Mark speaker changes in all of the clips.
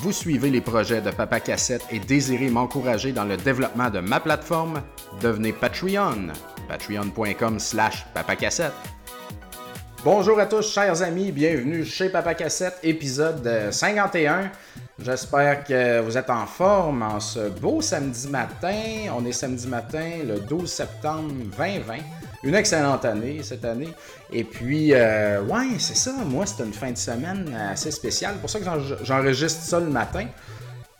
Speaker 1: Vous suivez les projets de Papa Cassette et désirez m'encourager dans le développement de ma plateforme? Devenez Patreon. Patreon.com slash papacassette. Bonjour à tous, chers amis, bienvenue chez Papa Cassette, épisode 51. J'espère que vous êtes en forme en ce beau samedi matin. On est samedi matin, le 12 septembre 2020 une excellente année cette année. Et puis, euh, ouais, c'est ça. Moi, c'était une fin de semaine assez spéciale. C'est pour ça que j'enregistre ça le matin.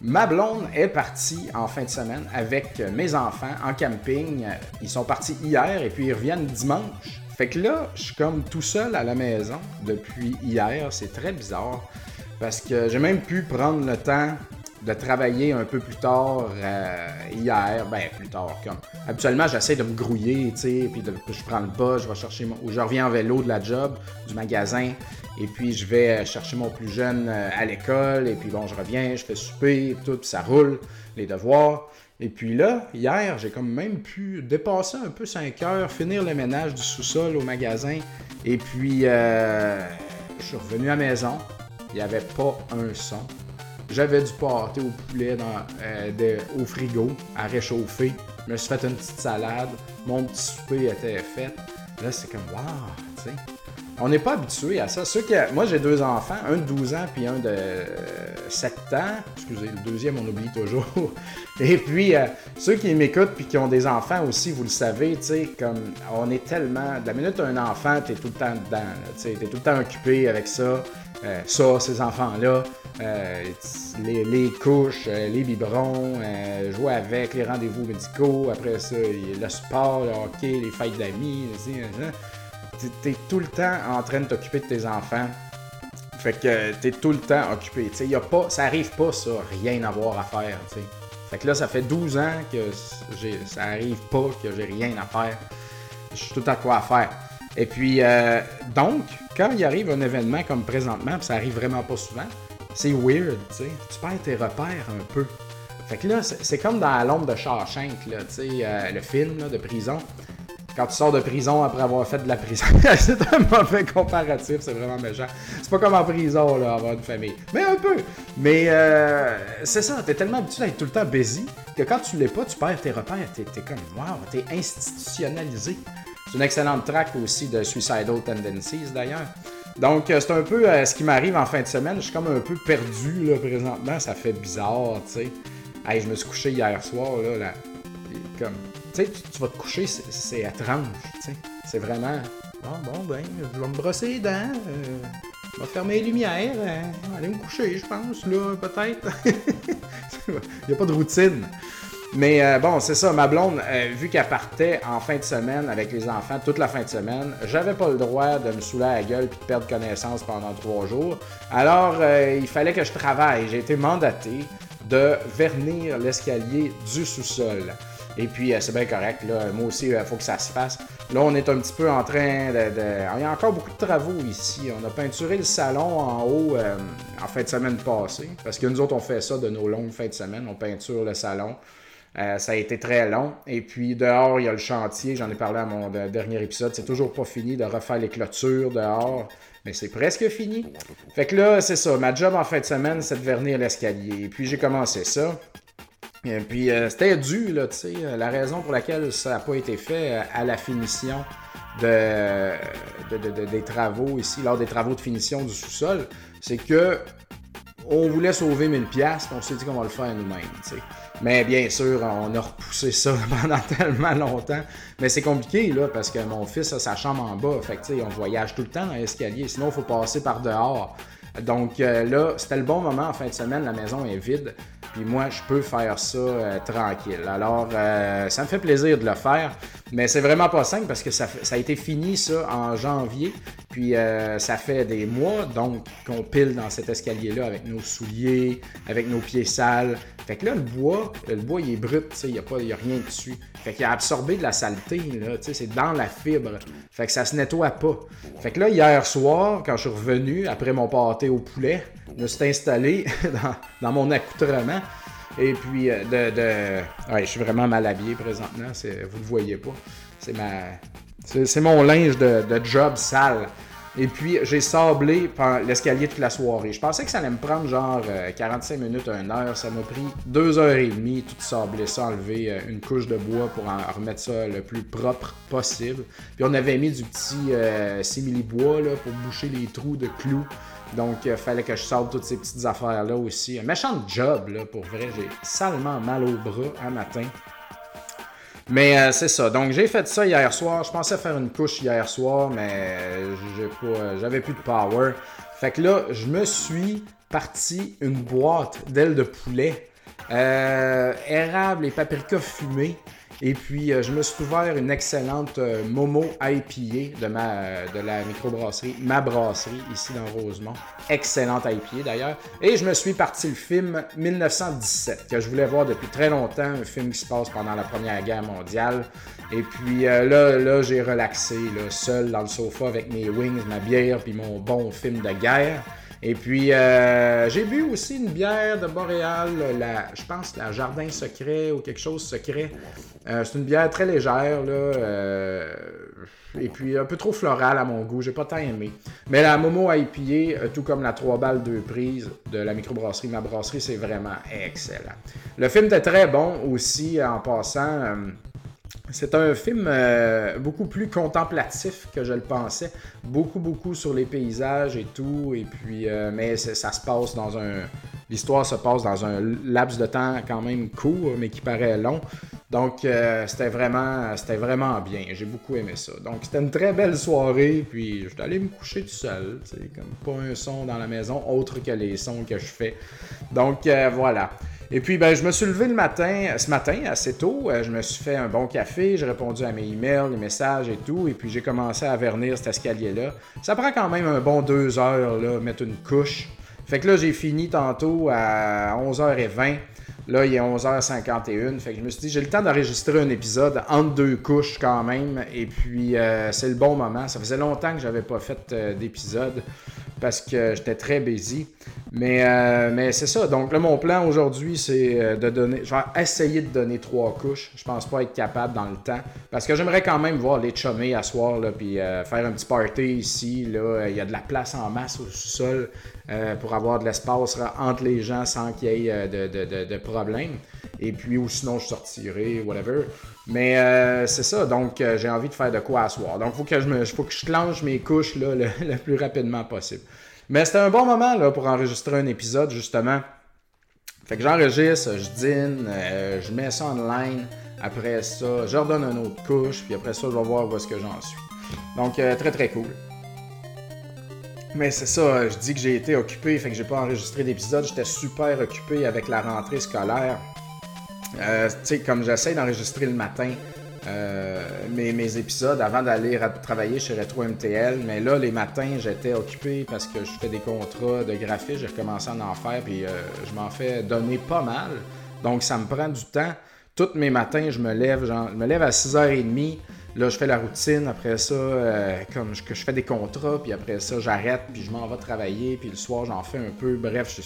Speaker 1: Ma blonde est partie en fin de semaine avec mes enfants en camping. Ils sont partis hier et puis ils reviennent dimanche. Fait que là, je suis comme tout seul à la maison depuis hier. C'est très bizarre parce que j'ai même pu prendre le temps de travailler un peu plus tard euh, hier, ben plus tard comme habituellement j'essaie de me grouiller, tu sais, puis je prends le bus, je vais chercher mon, ou je reviens en vélo de la job, du magasin, et puis je vais chercher mon plus jeune euh, à l'école, et puis bon je reviens, je fais souper, tout, puis ça roule, les devoirs. Et puis là, hier, j'ai comme même pu dépasser un peu 5 heures, finir le ménage du sous-sol au magasin, et puis euh, je suis revenu à la maison, il n'y avait pas un son. J'avais du pâté au poulet dans, euh, au frigo à réchauffer. Je me suis fait une petite salade. Mon petit souper était fait. Là, c'est comme, waouh, tu sais. On n'est pas habitué à ça. Ceux que, moi, j'ai deux enfants, un de 12 ans puis un de 7 ans. Excusez, le deuxième, on oublie toujours. Et puis, euh, ceux qui m'écoutent puis qui ont des enfants aussi, vous le savez, tu sais, comme on est tellement. De la minute un enfant, t'es tout le temps dedans. Tu t'es tout le temps occupé avec ça. Euh, ça, ces enfants-là. Euh, les, couches, euh, les biberons, jouer avec, les rendez-vous médicaux, après ça, le sport, le hockey, les fêtes d'amis, t'es tout le temps en train de t'occuper de tes enfants. Fait que t'es tout le temps occupé. Y a pas, ça arrive pas, ça, rien à voir à faire. Fait que là, ça fait 12 ans que ça arrive pas, que j'ai rien à faire. Je suis tout à quoi à faire. Et puis, donc, quand il arrive un événement comme présentement, ça arrive vraiment pas souvent, c'est weird, tu sais. Tu perds tes repères un peu. Fait que là, c'est comme dans l'ombre de Shawshank, là, tu sais, euh, le film de prison. Quand tu sors de prison après avoir fait de la prison, c'est un mauvais comparatif, c'est vraiment méchant. C'est pas comme en prison, avoir une famille. Mais un peu. Mais euh, c'est ça, t'es tellement habitué à être tout le temps busy que quand tu l'es pas, tu perds tes repères. T'es es comme, wow, t'es institutionnalisé. C'est une excellente track aussi de Suicidal Tendencies, d'ailleurs. Donc, euh, c'est un peu euh, ce qui m'arrive en fin de semaine. Je suis comme un peu perdu là, présentement. Ça fait bizarre, tu sais. Hey, je me suis couché hier soir, là. là comme, tu sais, tu vas te coucher, c'est étrange, tu sais. C'est vraiment. Bon, bon, ben, je vais me brosser les dents. Euh, je vais fermer les lumières. aller me coucher, je pense, là, peut-être. Il n'y a pas de routine. Mais euh, bon, c'est ça, ma blonde, euh, vu qu'elle partait en fin de semaine avec les enfants toute la fin de semaine, j'avais pas le droit de me saouler à la gueule puis de perdre connaissance pendant trois jours. Alors, euh, il fallait que je travaille. J'ai été mandaté de vernir l'escalier du sous-sol. Et puis, c'est bien correct, là. Moi aussi, il faut que ça se fasse. Là, on est un petit peu en train de, Il y a encore beaucoup de travaux ici. On a peinturé le salon en haut en fin de semaine passée. Parce que nous autres, on fait ça de nos longues fins de semaine. On peinture le salon. Euh, ça a été très long. Et puis dehors, il y a le chantier. J'en ai parlé à mon dernier épisode. C'est toujours pas fini de refaire les clôtures dehors. Mais c'est presque fini. Fait que là, c'est ça. Ma job en fin de semaine, c'est de vernir l'escalier. Et puis j'ai commencé ça. Et puis euh, c'était dû, là, tu sais. La raison pour laquelle ça n'a pas été fait euh, à la finition de, des travaux ici, lors des travaux de finition du sous-sol, c'est que on voulait sauver 1000 pièces, on s'est dit qu'on va le faire nous-mêmes. Mais bien sûr, on a repoussé ça pendant tellement longtemps. Mais c'est compliqué, là, parce que mon fils a sa chambre en bas. Fait que, on voyage tout le temps dans l'escalier. Sinon, il faut passer par dehors. Donc euh, là, c'était le bon moment en fin de semaine. La maison est vide. Puis moi, je peux faire ça euh, tranquille. Alors, euh, ça me fait plaisir de le faire. Mais c'est vraiment pas simple parce que ça, ça a été fini, ça, en janvier. Puis ça fait des mois, donc, qu'on pile dans cet escalier-là avec nos souliers, avec nos pieds sales. Fait que là, le bois, le bois, il est brut, il n'y a, a rien dessus. Fait qu'il a absorbé de la saleté, là, c'est dans la fibre. Fait que ça se nettoie pas. Fait que là, hier soir, quand je suis revenu, après mon pâté au poulet, je me suis installé dans, mon accoutrement. Et puis, euh, de. Ouais, je suis vraiment mal habillé présentement, vous le voyez pas. C'est ma... C'est mon linge de, de job sale. Et puis, j'ai sablé l'escalier toute la soirée. Je pensais que ça allait me prendre genre 45 euh, minutes, 1 heure. Ça m'a pris 2 heures et demie, tout sabler ça, enlever euh, une couche de bois pour en remettre ça le plus propre possible. Puis on avait mis du petit euh, simili-bois pour boucher les trous de clous. Donc, il fallait que je sable toutes ces petites affaires-là aussi. Un méchant job, là, pour vrai. J'ai salement mal au bras un matin. Mais euh, c'est ça. Donc j'ai fait ça hier soir. Je pensais faire une couche hier soir, mais j'avais plus de power. Fait que là, je me suis parti une boîte d'ailes de poulet, euh, érable et paprika fumé. Et puis, euh, je me suis ouvert une excellente euh, Momo IPA de, ma, de la microbrasserie, ma brasserie, ici dans Rosemont. Excellente IPA d'ailleurs. Et je me suis parti le film 1917, que je voulais voir depuis très longtemps, un film qui se passe pendant la Première Guerre mondiale. Et puis euh, là, là j'ai relaxé, là, seul dans le sofa avec mes wings, ma bière, puis mon bon film de guerre. Et puis, euh, j'ai bu aussi une bière de Boréal, la, je pense la Jardin Secret ou quelque chose secret. Euh, c'est une bière très légère, là, euh, et puis un peu trop florale à mon goût. J'ai pas tant aimé. Mais la Momo IPA, tout comme la 3 balles 2 prises de la microbrasserie Ma Brasserie, c'est vraiment excellent. Le film était très bon aussi en passant. C'est un film euh, beaucoup plus contemplatif que je le pensais. Beaucoup, beaucoup sur les paysages et tout. Et puis, euh, mais ça se passe dans un. L'histoire se passe dans un laps de temps quand même court, mais qui paraît long. Donc, euh, c'était vraiment, c'était vraiment bien. J'ai beaucoup aimé ça. Donc, c'était une très belle soirée. Puis, je suis allé me coucher tout seul. Comme pas un son dans la maison autre que les sons que je fais. Donc, voilà. Et puis, ben, je me suis levé le matin, ce matin, assez tôt. Euh, je me suis fait un bon café, j'ai répondu à mes emails, les messages et tout. Et puis, j'ai commencé à vernir cet escalier-là. Ça prend quand même un bon deux heures, là, mettre une couche. Fait que là, j'ai fini tantôt à 11h20. Là, il est 11h51. Fait que je me suis dit, j'ai le temps d'enregistrer un épisode entre deux couches quand même. Et puis, euh, c'est le bon moment. Ça faisait longtemps que j'avais pas fait euh, d'épisode parce que j'étais très busy. Mais, euh, mais c'est ça. Donc là, mon plan aujourd'hui, c'est de donner. Je vais essayer de donner trois couches. Je pense pas être capable dans le temps. Parce que j'aimerais quand même voir les chummer à soir, là, puis faire un petit party ici. Là. Il y a de la place en masse au sous-sol pour avoir de l'espace entre les gens sans qu'il y ait de, de, de, Et puis, ou sinon, je sortirai, whatever. Mais c'est ça, donc j'ai envie de faire de quoi à soir. Donc, il faut que je me, clenche mes couches là, le plus rapidement possible. Mais c'était un bon moment là, pour enregistrer un épisode, justement. Fait que j'enregistre, je dîne, euh, je mets ça online. Après ça, je redonne une autre couche, puis après ça, je vais voir où est-ce que j'en suis. Donc, euh, très très cool. Mais c'est ça, je dis que j'ai été occupé, fait que j'ai pas enregistré d'épisode. J'étais super occupé avec la rentrée scolaire. Euh, tu sais, comme j'essaie d'enregistrer le matin, euh, mes, épisodes avant d'aller travailler chez Retro MTL. Mais là, les matins, j'étais occupé parce que je fais des contrats de graphisme. J'ai recommencé à en faire, puis euh, je m'en fais donner pas mal. Donc, ça me prend du temps. Tous mes matins, je me lève, je me lève à 6h30. Là, je fais la routine. Après ça, euh, comme je, je, fais des contrats, puis après ça, j'arrête, puis je m'en vais travailler. Puis le soir, j'en fais un peu. Bref,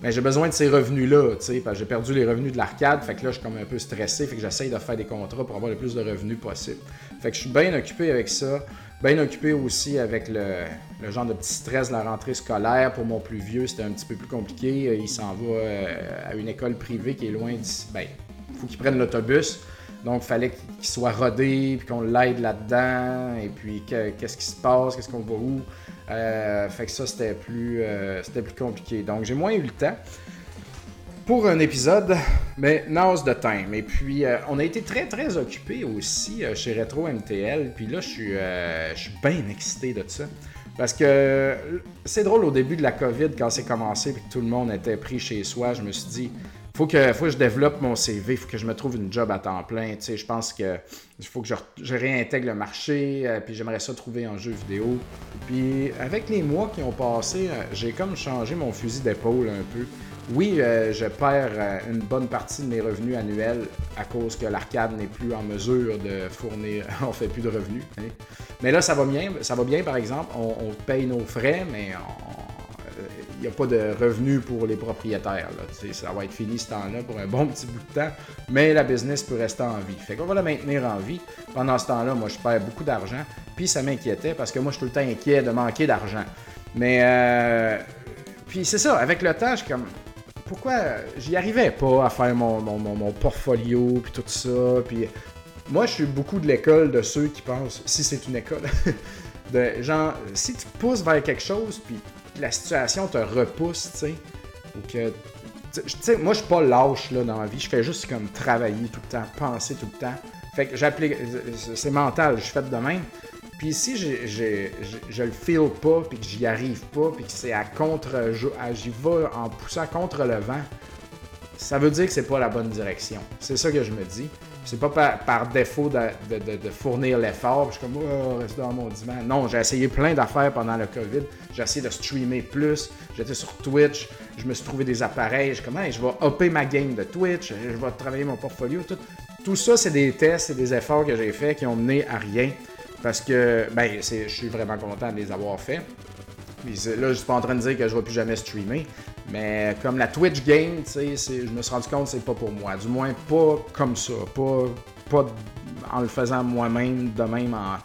Speaker 1: mais j'ai besoin de ces revenus-là, tu sais, parce que j'ai perdu les revenus de l'arcade, fait que là, je suis comme un peu stressé, fait que j'essaye de faire des contrats pour avoir le plus de revenus possible. Fait que je suis bien occupé avec ça, bien occupé aussi avec le, genre de petit stress de la rentrée scolaire. Pour mon plus vieux, c'était un petit peu plus compliqué. Il s'en va euh, à une école privée qui est loin d'ici. Ben, il faut qu'il prenne l'autobus. Donc, il fallait qu'il soit rodé, puis qu'on l'aide là-dedans, et puis qu'est-ce qui se passe, qu'est-ce qu'on va où. Euh, fait que ça, c'était plus, euh, c'était plus compliqué. Donc, j'ai moins eu le temps pour un épisode, mais now's the time. Et puis, euh, on a été très, très occupés aussi chez Retro MTL. Puis là, je suis, je suis bien excité de ça. Parce que c'est drôle au début de la COVID, quand c'est commencé, et que tout le monde était pris chez soi, je me suis dit, faut que, faut que je développe mon CV, faut que je me trouve une job à temps plein. Tu sais, je pense que il faut que je, réintègre le marché, euh, puis j'aimerais ça trouver en jeu vidéo. Puis avec les mois qui ont passé, euh, j'ai comme changé mon fusil d'épaule un peu. Oui, euh, je perds une bonne partie de mes revenus annuels à cause que l'arcade n'est plus en mesure de fournir, on fait plus de revenus. Hein. Mais là, ça va bien, ça va bien par exemple, on, paye nos frais, mais on, n'y a pas de revenus pour les propriétaires. Ça va être fini ce temps-là pour un bon petit bout de temps, mais la business peut rester en vie. Fait qu'on va la maintenir en vie. Pendant ce temps-là, moi, je perds beaucoup d'argent. Puis ça m'inquiétait parce que moi, je suis tout le temps inquiet de manquer d'argent. Mais, euh, puis c'est ça, avec le temps, je comme, pourquoi j'y arrivais pas à faire mon, mon, portfolio, puis tout ça. Puis moi, je suis beaucoup de l'école de ceux qui pensent, si c'est une école, de genre, si tu pousses vers quelque chose, puis la situation te repousse, tu sais, ou que tu sais, moi, je suis pas lâche là, dans la vie. Je fais juste comme travailler tout le temps, penser tout le temps. Fait que j'applique. C'est mental, je fais de même. Puis si je le feel pas, puis que j'y arrive pas, puis que c'est à contre. J'y vais en poussant contre le vent, ça veut dire que c'est pas la bonne direction. C'est ça que je me dis. C'est pas par, défaut de, fournir l'effort. Je suis comme, oh, reste dans mon divan. Non, j'ai essayé plein d'affaires pendant le COVID. J'ai essayé de streamer plus. J'étais sur Twitch. Je me suis trouvé des appareils. Je suis comme, je vais upper ma game de Twitch. Je vais travailler mon portfolio. Tout, tout ça, c'est des tests et des efforts que j'ai faits qui ont mené à rien. Parce que, ben, je suis vraiment content de les avoir faits. là, je suis pas en train de dire que je ne vais plus jamais streamer. Mais comme la Twitch game, je me suis rendu compte que c'est pas pour moi. Du moins, pas comme ça. Pas, pas en le faisant moi-même, de même en.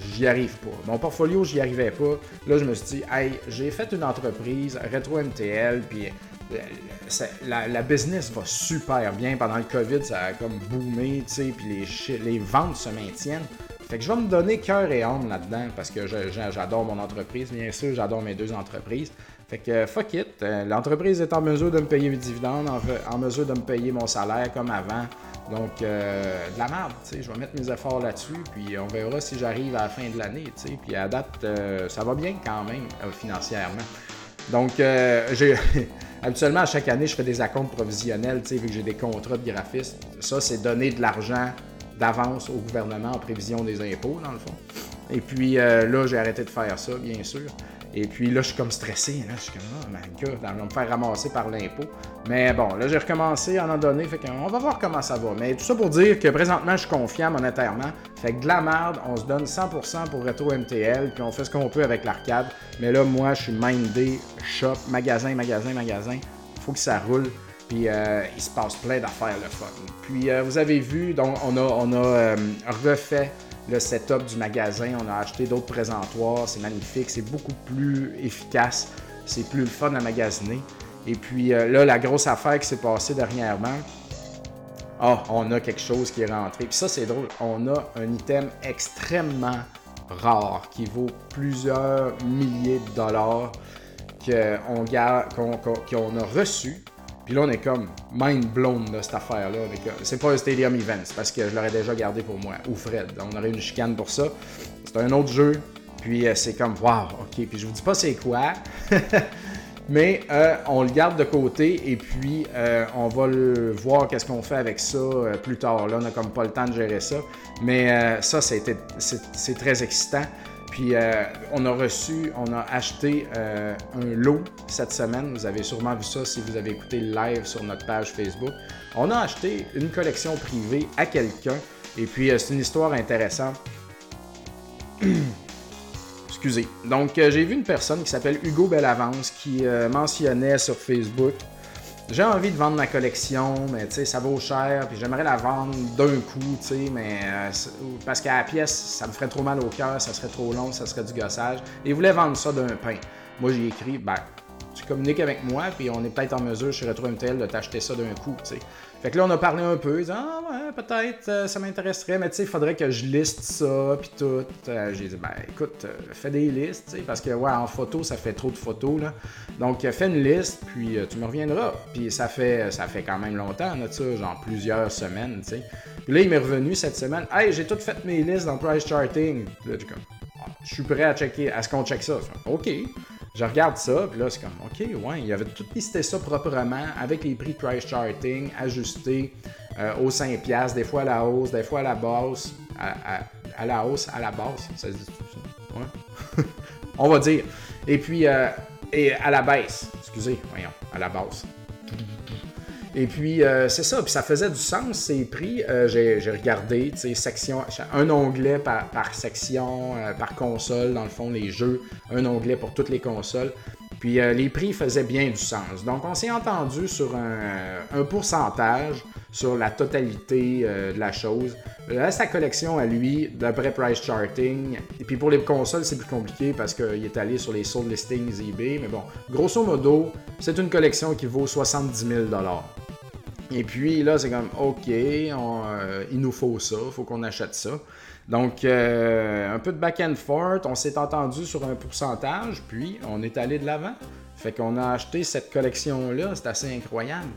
Speaker 1: J'y arrive pas. Mon portfolio, j'y arrivais pas. Là, je me suis dit, hey, j'ai fait une entreprise, Retro MTL, puis euh, la, business va super bien. Pendant le COVID, ça a comme boomé, tu sais, puis les, les ventes se maintiennent. Fait que je vais me donner cœur et âme là-dedans parce que j'adore mon entreprise, bien sûr, j'adore mes deux entreprises. Fait que fuck it, euh, l'entreprise est en mesure de me payer mes dividendes, en, mesure de me payer mon salaire comme avant. Donc, euh, de la merde, tu sais, je vais mettre mes efforts là-dessus, puis on verra si j'arrive à la fin de l'année, tu sais. Puis à date, euh, ça va bien quand même financièrement. Donc. Habituellement, à chaque année, je fais des acomptes provisionnels, tu sais, vu que j'ai des contrats de graphiste. Ça, c'est donner de l'argent d'avance au gouvernement en prévision des impôts, dans le fond. Et puis là, j'ai arrêté de faire ça, bien sûr. Et puis là, je suis comme stressé. Là, je suis comme, oh my god, on va me faire ramasser par l'impôt. Mais bon, là, j'ai recommencé à un donné. Fait qu'on va voir comment ça va. Mais tout ça pour dire que présentement, je suis confiant monétairement. Fait que de la merde, on se donne 100% pour Retro MTL. Puis on fait ce qu'on peut avec l'arcade. Mais là, moi, je suis mindé, shop, magasin, magasin, magasin. Faut que ça roule. Puis euh, il se passe plein d'affaires le fun. Puis euh, vous avez vu, donc on a, on a euh, refait le setup du magasin. On a acheté d'autres présentoirs. C'est magnifique. C'est beaucoup plus efficace. C'est plus le fun à magasiner. Et puis euh, là, la grosse affaire qui s'est passée dernièrement, ah, on a quelque chose qui est rentré. Puis ça, c'est drôle. On a un item extrêmement rare qui vaut plusieurs milliers de dollars qu'on a reçu puis là, on est comme mind blown de cette affaire-là. C'est pas un Stadium Events parce que je l'aurais déjà gardé pour moi. Ou Fred. On aurait une chicane pour ça. C'est un autre jeu. Puis euh, c'est comme, wow, ok. Puis je vous dis pas c'est quoi. Mais euh, on le garde de côté et puis euh, on va le voir qu'est-ce qu'on fait avec ça plus tard. Là, on n'a comme pas le temps de gérer ça. Mais ça, c'est très excitant. Puis euh, on a reçu, on a acheté euh, un lot cette semaine. Vous avez sûrement vu ça si vous avez écouté le live sur notre page Facebook. On a acheté une collection privée à quelqu'un. Et puis euh, c'est une histoire intéressante. Excusez. Donc j'ai vu une personne qui s'appelle Hugo Bellavance qui mentionnait sur Facebook j'ai envie de vendre ma collection, mais tu sais, ça vaut cher, puis j'aimerais la vendre d'un coup, tu sais, mais euh, parce qu'à la pièce, ça me ferait trop mal au cœur, ça serait trop long, ça serait du gossage. Et il voulait vendre ça d'un pain. Moi, j'ai écrit, ben, tu communiques avec moi, puis on est peut-être en mesure chez Retro MTL de t'acheter ça d'un coup, tu sais. Fait que là, on a parlé un peu, disant, ah ouais, peut-être, euh, ça m'intéresserait, mais tu sais, il faudrait que je liste ça, puis tout. Euh, j'ai dit, ben écoute, euh, fais des listes, parce que, ouais, en photo, ça fait trop de photos, là. Donc, fais une liste, puis tu me reviendras. Puis ça fait, ça fait quand même longtemps, là, ça, genre plusieurs semaines, tu sais. Puis là, il m'est revenu cette semaine, hey, j'ai tout fait mes listes dans Price Charting. Là, ah, je suis prêt à checker, à ce qu'on check ça. OK. Je regarde ça, puis là, c'est comme, OK, ouais, il avait tout listé ça proprement avec les prix price charting ajustés euh, aux 5$, des fois à la hausse, des fois à la basse, à, la hausse, à la basse, ça se dit ça? Ouais. On va dire. Et puis, euh, et à la baisse, excusez, voyons, à la basse. Et puis, euh, c'est ça. Puis ça faisait du sens, ces prix. Euh, j'ai, regardé, tu sais, section, un onglet par, section, euh, par console, dans le fond, les jeux. Un onglet pour toutes les consoles. Puis les prix faisaient bien du sens. Donc, on s'est entendu sur un, pourcentage sur la totalité de la chose. Là, sa collection à lui, d'après Price Charting. Et puis pour les consoles, c'est plus compliqué parce qu'il est allé sur les sold listings eBay. Mais bon, grosso modo, c'est une collection qui vaut 70 000 et puis là, c'est comme, OK, euh, il nous faut ça, il faut qu'on achète ça. Donc, euh, un peu de back and forth, on s'est entendu sur un pourcentage, puis on est allé de l'avant. Fait qu'on a acheté cette collection-là, c'est assez incroyable.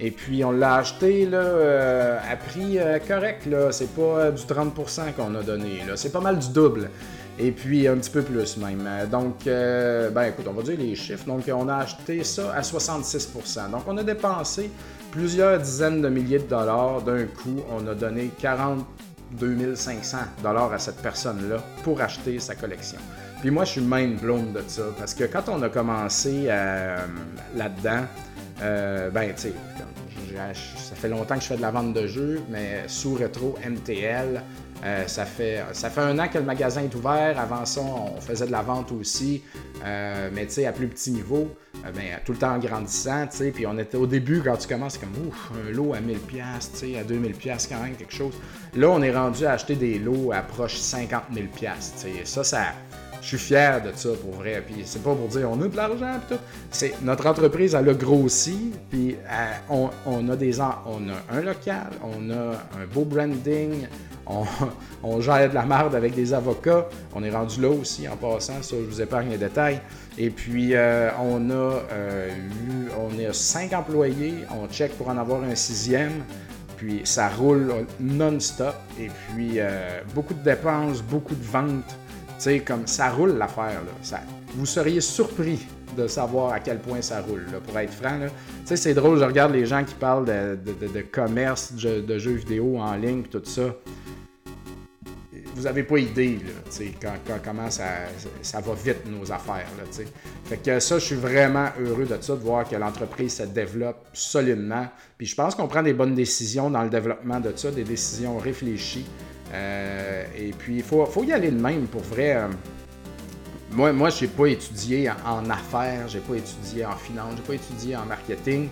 Speaker 1: Et puis on l'a acheté là, euh, à prix correct, là. C'est pas du 30% qu'on a donné, là. C'est pas mal du double. Et puis un petit peu plus même. Donc, ben écoute, on va dire les chiffres. Donc, on a acheté ça à 66%. Donc, on a dépensé plusieurs dizaines de milliers de dollars d'un coup. On a donné 42 500 dollars à cette personne-là pour acheter sa collection. Puis moi, je suis mind blown de ça parce que quand on a commencé euh, là-dedans, euh, ben, tu sais, ça fait longtemps que je fais de la vente de jeux, mais sous rétro MTL, euh, ça, fait, ça fait un an que le magasin est ouvert. Avant ça, on faisait de la vente aussi, euh, mais à plus petit niveau, euh, ben, tout le temps en grandissant. Puis on était au début, quand tu commences, c'est comme ouf, un lot à 1000$, à 2000$ quand même, quelque chose. Là, on est rendu à acheter des lots à proche 50 000$. Ça, ça. Je suis fier de ça pour vrai. Puis c'est pas pour dire on a de l'argent tout. Notre entreprise elle a grossi. Puis on, on, a des on a un local, on a un beau branding, on, gère de la merde avec des avocats. On est rendu là aussi en passant, ça je vous épargne les détails. Et puis euh, on a euh, on est cinq employés, on check pour en avoir un sixième. Puis ça roule non-stop. Et puis euh, beaucoup de dépenses, beaucoup de ventes. Tu sais, comme ça roule l'affaire. vous seriez surpris de savoir à quel point ça roule, pour être franc. Tu sais, c'est drôle, je regarde les gens qui parlent de, commerce, de, jeux vidéo en ligne, tout ça vous n'avez pas idée là, comment ça, va vite nos affaires. Fait que ça, je suis vraiment heureux de ça, de voir que l'entreprise se développe solidement. Puis je pense qu'on prend des bonnes décisions dans le développement de ça, des décisions réfléchies. Euh, et puis, il faut, faut, y aller de même pour vrai. Euh, moi, moi je n'ai pas étudié en affaires, j'ai pas étudié en finance, j'ai pas étudié en marketing,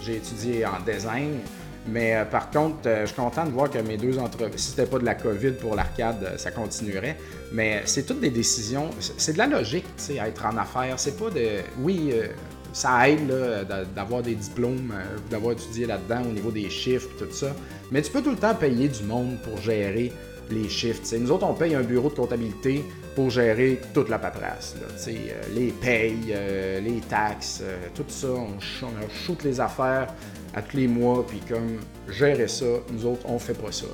Speaker 1: j'ai étudié en design. Mais euh, par contre, euh, je suis content de voir que mes deux entreprises, si c'était pas de la COVID pour l'arcade, euh, ça continuerait. Mais c'est toutes des décisions, c'est de la logique, tu sais, être en affaires. C'est pas de. Oui, ça aide d'avoir des diplômes, d'avoir étudié là-dedans au niveau des chiffres et tout ça. Mais tu peux tout le temps payer du monde pour gérer les chiffres. Nous autres, on paye un bureau de comptabilité pour gérer toute la paperasse. les payes, les taxes, tout ça, on, on shoot les affaires à tous les mois, puis comme gérer ça, nous autres, on fait pas ça.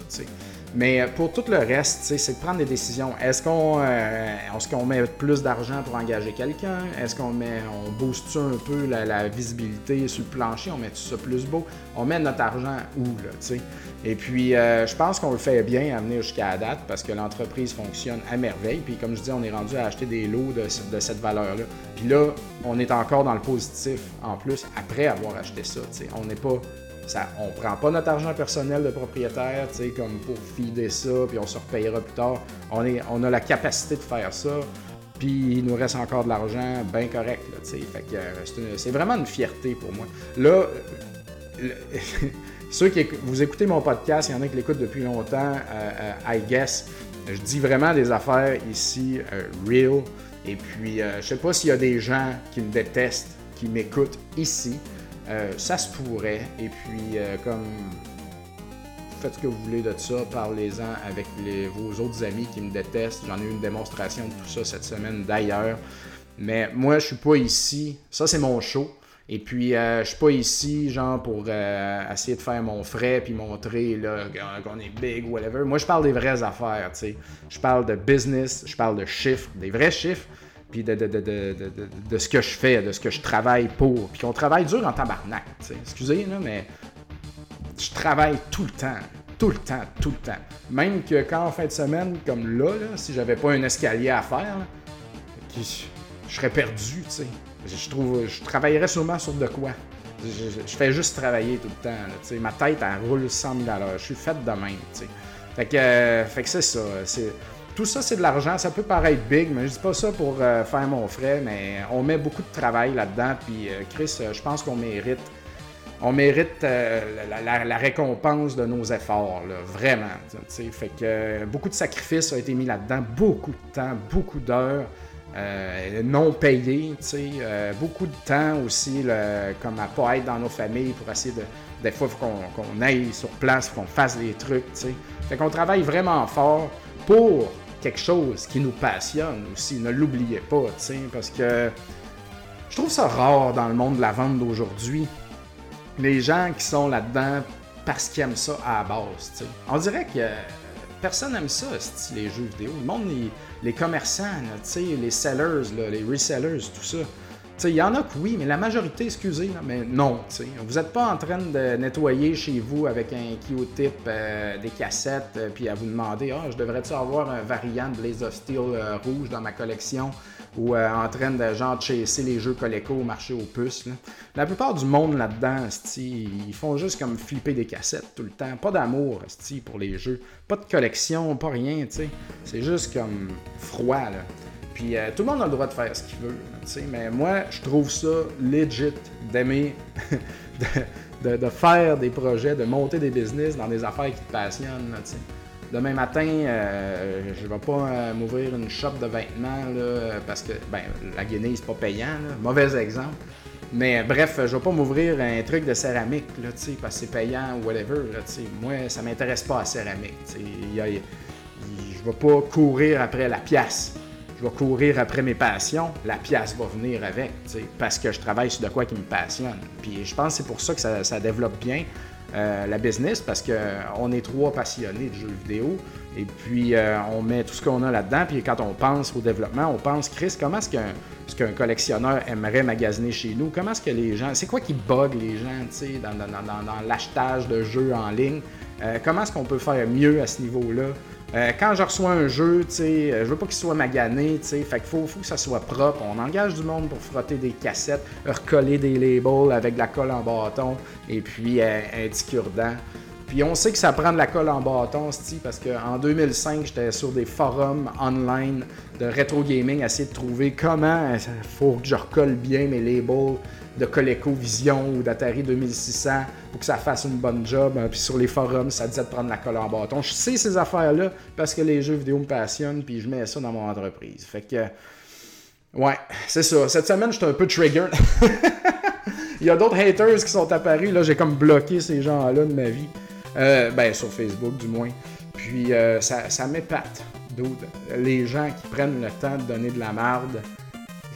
Speaker 1: Mais euh, pour tout le reste, c'est de prendre des décisions. Est-ce qu'on euh, est qu'on met plus d'argent pour engager quelqu'un? Est-ce qu'on met on booste un peu la, visibilité sur le plancher? On met tout ça plus beau? On met notre argent où, là? Et puis, euh, je pense qu'on le fait bien à venir jusqu'à la date parce que l'entreprise fonctionne à merveille. Puis, comme je dis, on est rendu à acheter des lots de, cette valeur-là. Puis là, on est encore dans le positif en plus après avoir acheté ça. sais. On n'est pas ça, on prend pas notre argent personnel de propriétaire, tu sais, comme pour fider ça, puis on se repayera plus tard. On, est, on a la capacité de faire ça, puis il nous reste encore de l'argent bien correct, tu sais. Euh, c'est vraiment une fierté pour moi. Là, ceux qui vous écoutez mon podcast, il y en a qui l'écoutent depuis longtemps, euh, euh, I guess. Je dis vraiment des affaires ici real. Et puis, je sais pas s'il y a des gens qui me détestent, qui m'écoutent ici. Euh, ça se pourrait. Et puis, euh, comme faites ce que vous voulez de ça, parlez-en avec vos autres amis qui me détestent. J'en ai eu une démonstration de tout ça cette semaine d'ailleurs. Mais moi, je suis pas ici. Ça, c'est mon show. Et puis, euh, je suis pas ici, genre, pour essayer de faire mon frais puis montrer qu'on est big ou whatever. Moi, je parle des vraies affaires, tu sais. Je parle de business, je parle de chiffres, des vrais chiffres puis de, de, ce que je fais, de ce que je travaille pour. Puis qu'on travaille dur en tabarnak, excusez, là, mais je travaille tout le temps, tout le temps, tout le temps. Même que quand en fin de semaine, comme là, si j'avais pas un escalier à faire, je, serais perdu, tu sais. Je trouve, je travaillerais sûrement sur de quoi. Je, fais juste travailler tout le temps. Ma tête, elle roule 100 000 à. Je suis fait de même, tu sais. Fait que, euh, fait que c'est ça. Tout ça, c'est de l'argent. Ça peut paraître big, mais je dis pas ça pour euh, faire mon frais, mais on met beaucoup de travail là-dedans. Puis, euh, Chris, euh, je pense qu'on mérite on mérite la, récompense de nos efforts, vraiment. Fait que beaucoup de sacrifices ont été mis là-dedans, beaucoup de temps, beaucoup d'heures. non payés, beaucoup de temps aussi, comme à pas être dans nos familles pour essayer de. Des fois, faut qu'on aille sur place, qu'on fasse des trucs, Fait qu'on travaille vraiment fort pour quelque chose qui nous passionne aussi. Ne l'oubliez pas, parce que je trouve ça rare dans le monde de la vente d'aujourd'hui. Les gens qui sont là-dedans parce qu'ils aiment ça à la base. On dirait que personne n'aime ça, les jeux vidéo. Le monde, les, commerçants, les sellers, les resellers, tout ça. Il y en a que oui, mais la majorité, excusez, mais non. Vous n'êtes pas en train de nettoyer chez vous avec un Q-tip euh, des cassettes, euh, puis à vous demander Ah, je devrais-tu avoir un variant de Blaze of Steel euh, rouge dans ma collection ou en train de genre chasser les jeux Coleco au marché aux puces. La plupart du monde là-dedans, ils font juste comme flipper des cassettes tout le temps. Pas d'amour pour les jeux. Pas de collection, pas rien. C'est juste comme froid. Là. Puis euh, tout le monde a le droit de faire ce qu'il veut. mais moi, je trouve ça legit d'aimer, de, faire des projets, de monter des business dans des affaires qui te passionnent. Demain matin, euh, je vais pas euh, m'ouvrir une shop de vêtements parce que ben, la Guinée, c'est pas payant. Mauvais exemple. Mais bref, je vais pas m'ouvrir un truc de céramique là, parce que c'est payant ou whatever. Là, moi, ça m'intéresse pas à céramique. Je vais pas courir après la pièce je vais courir après mes passions, la pièce va venir avec, parce que je travaille sur de quoi qui me passionne. Puis je pense que c'est pour ça que ça, développe bien euh, la business, parce qu'on est trois passionnés de jeux vidéo, et puis euh, on met tout ce qu'on a là-dedans, puis quand on pense au développement, on pense, Chris, comment est-ce qu'un collectionneur aimerait magasiner chez nous, comment est-ce que les gens, c'est quoi qui bug les gens, dans, l'achetage de jeux en ligne, euh, comment est-ce qu'on peut faire mieux à ce niveau-là? Euh, quand je reçois un jeu, euh, je veux pas qu'il soit magané, tu sais, fait qu'il faut, que ça soit propre. On engage du monde pour frotter des cassettes, recoller des labels avec de la colle en bâton et puis euh, un cure-dent. Puis on sait que ça prend de la colle en bâton, parce qu'en 2005, j'étais sur des forums online de rétro gaming, essayer de trouver comment il faut que je recolle bien mes labels de ColecoVision ou d'Atari 2600 pour que ça fasse une bonne job. Hein. Puis sur les forums, ça disait de prendre la colle en bâton. Je sais ces affaires-là parce que les jeux vidéo me passionnent, puis je mets ça dans mon entreprise. Fait que, ouais, c'est ça. Cette semaine, j'étais un peu trigger. Il y a d'autres haters qui sont apparus. Là, j'ai comme bloqué ces gens-là de ma vie. Euh, ben, sur Facebook, du moins. Puis, euh, ça, ça m'épate. Les gens qui prennent le temps de donner de la merde.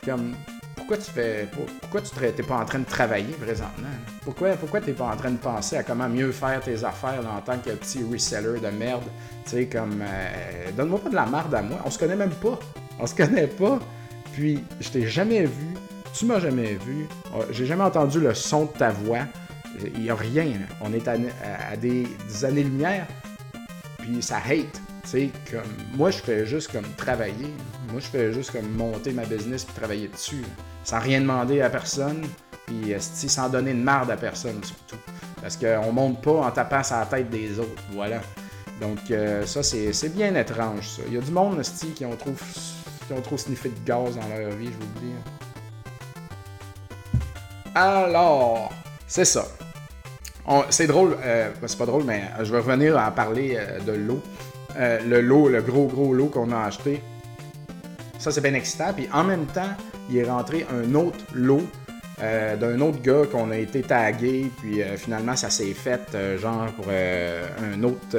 Speaker 1: Comme, pourquoi tu fais. Pourquoi tu n'es pas en train de travailler présentement? Pourquoi, pourquoi tu n'es pas en train de penser à comment mieux faire tes affaires en tant que petit reseller de merde? Tu sais, comme. Euh, donne-moi pas de la merde à moi. On se connaît même pas. On se connaît pas. Puis, je t'ai jamais vu. Tu m'as jamais vu. Oh, j'ai jamais entendu le son de ta voix. Il n'y a rien. On est à, des, années-lumière. Puis ça hate. Comme. Moi, je fais juste comme travailler. Moi, je fais juste comme monter ma business et travailler dessus sans rien demander à personne, puis sans donner de marde à personne surtout. Parce qu'on monte pas en tapant sur la tête des autres, voilà. Donc euh, ça, c'est bien étrange, ça. Il y a du monde, qui ont trop, qui ont trop sniffé de gaz dans leur vie, je vous le dis. Alors, c'est ça. C'est drôle, euh, c'est pas drôle, mais je vais revenir à parler euh, de l'eau. le lot, le gros gros lot qu'on a acheté. Ça, c'est bien excitant. Puis en même temps, il est rentré un autre lot euh, d'un autre gars qu'on a été tagué, puis euh, finalement ça s'est fait euh, genre pour un autre,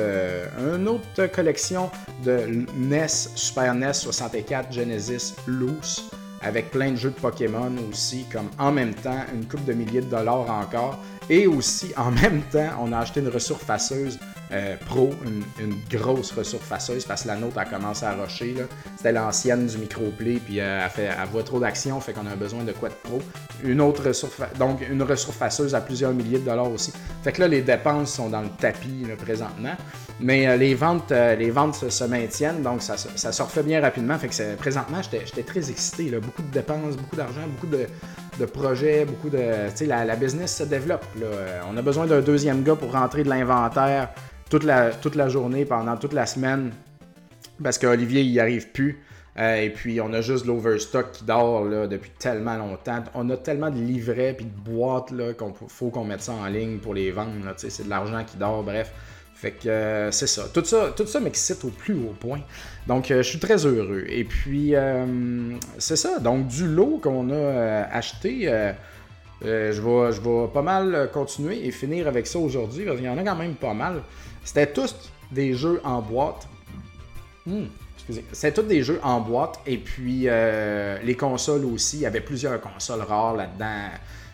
Speaker 1: une autre collection de NES, Super NES 64, Genesis Loose, avec plein de jeux de Pokémon aussi, comme en même temps, une coupe de milliers de dollars encore. Et aussi, en même temps, on a acheté une resurfaceuse euh, pro, une, grosse resurfaceuse, parce que la nôtre, a commencé à rocher. C'était l'ancienne du microplay, puis euh, elle, fait, elle voit trop d'action, fait qu'on a besoin de quoi de pro. Une autre donc une resurfaceuse à plusieurs milliers de dollars aussi. Fait que là, les dépenses sont dans le tapis présentement. Mais euh, les ventes, les ventes se, maintiennent, donc ça, ça, se refait bien rapidement. Fait que présentement, j'étais très excité. Là. Beaucoup de dépenses, beaucoup d'argent, beaucoup de, projets, beaucoup de. Tu sais, la, la, business se développe. On a besoin d'un deuxième gars pour rentrer de l'inventaire toute la, toute la journée, pendant toute la semaine, parce qu'Olivier, n'y arrive plus et puis, on a juste l'overstock qui dort là, depuis tellement longtemps. On a tellement de livrets puis de boîtes qu'il faut qu'on mette ça en ligne pour les vendre. C'est de l'argent qui dort, bref. Fait que euh, c'est ça. Tout ça, tout ça m'excite au plus haut point. Donc, euh, je suis très heureux. Et puis, euh, c'est ça. Donc, du lot qu'on a acheté, je, vais, je vais pas mal continuer et finir avec ça aujourd'hui parce qu'il y en a quand même pas mal. C'était tous des jeux en boîte. Hmm, excusez. C'était tous des jeux en boîte. Et puis, les consoles aussi. Il y avait plusieurs consoles rares là-dedans.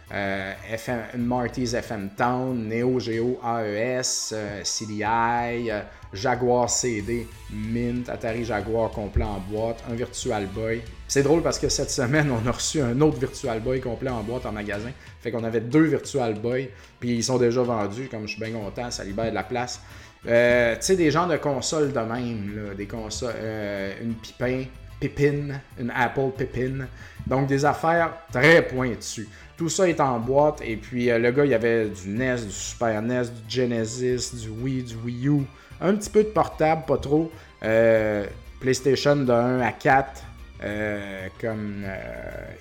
Speaker 1: Euh, FM, Marty's FM Town, Neo Geo AES, euh, CDI, euh, Jaguar CD, Mint, Atari Jaguar complet en boîte, un Virtual Boy. C'est drôle parce que cette semaine, on a reçu un autre Virtual Boy complet en boîte en magasin. Fait qu'on avait deux Virtual Boy, puis ils sont déjà vendus, comme je suis bien content, ça libère de la place. tu sais, des genres de consoles de même, des consoles, une Pipin, Pipin, une Apple Pipin. Donc des affaires très pointues. Tout ça est en boîte. Et puis euh, le gars, il y avait du NES, du Super NES, du Genesis, du Wii, du Wii U. Un petit peu de portable, pas trop. Euh, PlayStation de 1 à 4. Euh, comme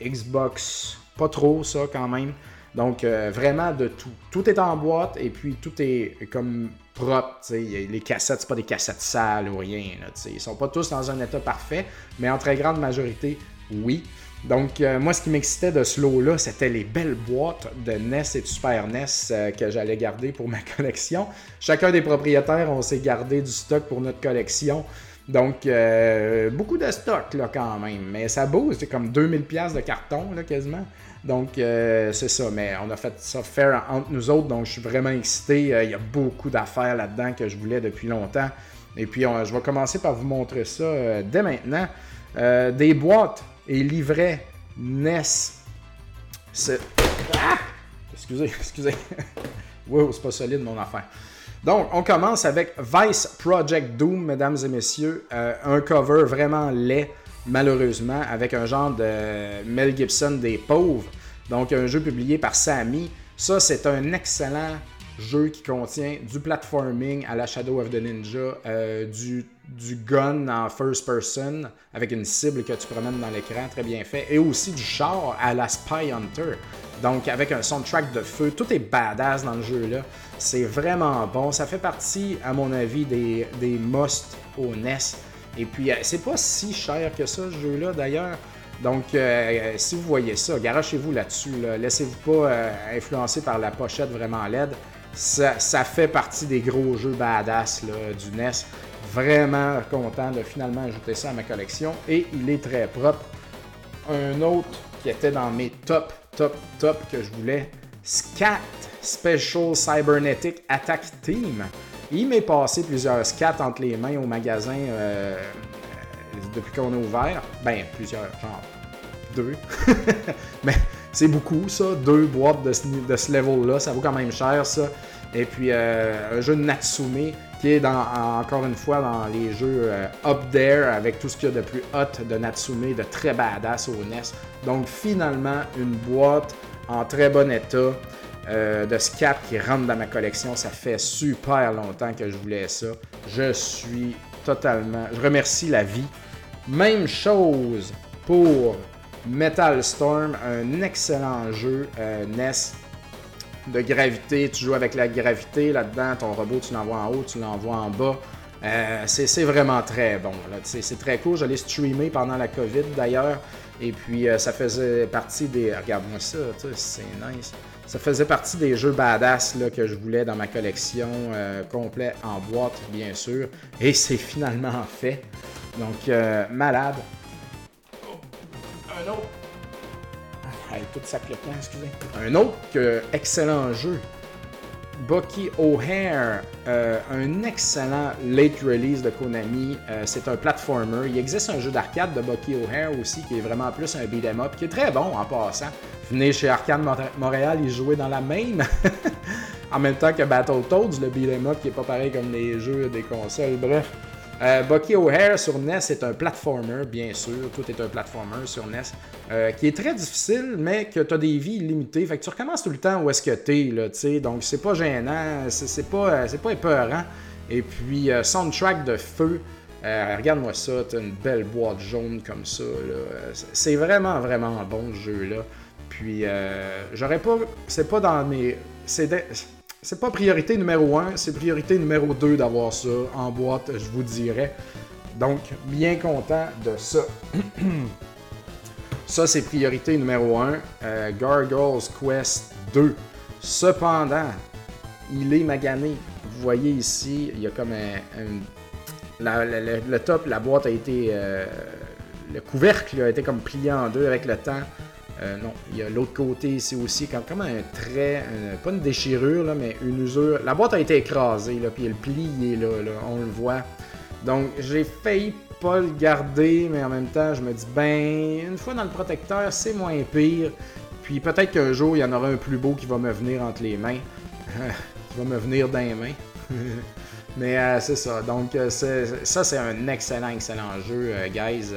Speaker 1: Xbox, pas trop ça quand même. Donc vraiment de tout. Tout est en boîte et puis tout est comme propre. Les cassettes, c'est pas des cassettes sales ou rien. Là, Ils sont pas tous dans un état parfait, mais en très grande majorité, oui. Donc, euh, moi, ce qui m'excitait de ce lot-là, c'était les belles boîtes de NES et de Super NES euh, que j'allais garder pour ma collection. Chacun des propriétaires, on s'est gardé du stock pour notre collection. Donc, euh, beaucoup de stock, là, quand même. Mais ça bouge, c'est comme 2000$ de carton, là, quasiment. Donc, c'est ça. Mais on a fait ça faire entre nous autres. Donc, je suis vraiment excité. Il y a beaucoup d'affaires là-dedans que je voulais depuis longtemps. Et puis, je vais commencer par vous montrer ça dès maintenant. des boîtes et livret NES. Ah! Excusez, excusez. wow, c'est pas solide mon affaire. Donc, on commence avec Vice Project Doom, mesdames et messieurs. Euh, un cover vraiment laid, malheureusement, avec un genre de Mel Gibson des pauvres. Donc, un jeu publié par Sammy. Ça, c'est un excellent jeu qui contient du platforming à la Shadow of the Ninja, euh, du, du gun en first person avec une cible que tu promènes dans l'écran, très bien fait, et aussi du char à la Spy Hunter. Donc avec un soundtrack de feu, tout est badass dans le jeu là. C'est vraiment bon. Ça fait partie, à mon avis, des, des must au NES. Et puis, euh, c'est pas si cher que ça, ce jeu-là, d'ailleurs. Donc, euh, si vous voyez ça, garochez-vous là-dessus. Laissez-vous pas influencer par la pochette vraiment laide ça, fait partie des gros jeux badass du NES. Vraiment content de finalement ajouter ça à ma collection et il est très propre. Un autre qui était dans mes top, top, top que je voulais, Scat Special Cybernetic Attack Team. Il m'est passé plusieurs scats entre les mains au magasin euh, depuis qu'on a ouvert. Ben, plusieurs, genre deux. Mais c'est beaucoup, ça. Deux boîtes de ce, de ce level-là. Ça vaut quand même cher, ça. Et puis, euh, un jeu de Natsume qui est encore une fois dans les jeux euh, up there avec tout ce qu'il y a de plus hot de Natsume, de très badass au NES. Donc, finalement, une boîte en très bon état. Euh, de Scat qui rentre dans ma collection. Ça fait super longtemps que je voulais ça. Je suis totalement. Je remercie la vie. Même chose pour Metal Storm, un excellent jeu euh, NES de gravité. Tu joues avec la gravité là-dedans. Ton robot, tu l'envoies en haut, tu l'envoies en bas. Euh, c'est vraiment très bon. C'est très cool. Je l'ai streamé pendant la COVID d'ailleurs. Et puis, euh, ça faisait partie des. Regarde-moi ça, c'est nice. Ça faisait partie des jeux badass là, que je voulais dans ma collection, complet en boîte, bien sûr. Et c'est finalement fait. Donc, malade un autre. Ah, tout excusez. Un autre excellent jeu. Bucky O'Hare, euh, un excellent late release de Konami. Euh, c'est un platformer. Il existe un jeu d'arcade de Bucky O'Hare aussi qui est vraiment plus un beat'em up, qui est très bon en passant. Venez chez Arcade Montréal, il jouait dans la même. en même temps que Battletoads, le beat'em up qui est pas pareil comme les jeux des consoles. Bref, euh, Bucky O'Hare sur NES est un platformer, bien sûr. Tout est un platformer sur NES. Euh, qui est très difficile, mais que tu as des vies illimitées. Fait que tu recommences tout le temps où est-ce que tu là, tu Donc c'est pas gênant, c'est pas, euh, c'est pas épeurant. Et puis, soundtrack de feu. Regarde-moi ça, t'as une belle boîte jaune comme ça. C'est vraiment, vraiment bon jeu-là. Puis, j'aurais pas. C'est pas dans mes. C'est pas priorité numéro 1, c'est priorité numéro 2 d'avoir ça en boîte, je vous dirais. Donc, bien content de ça. ça, c'est priorité numéro 1. Euh, Gargoyles Quest 2. Cependant, il est magané. Vous voyez ici, il y a comme un. le top, la boîte a été. Euh, le couvercle a été comme plié en deux avec le temps. Euh, non, il y a l'autre côté ici aussi, comme, un trait, pas une déchirure, mais une usure. La boîte a été écrasée, là, puis le pli est là, on le voit. Donc j'ai failli pas le garder, mais en même temps, je me dis, ben, une fois dans le protecteur, c'est moins pire. Puis peut-être qu'un jour, il y en aura un plus beau qui va me venir entre les mains. qui va me venir dans les mains. mais euh, c'est ça. Donc euh, ça, c'est un excellent, excellent jeu, guys.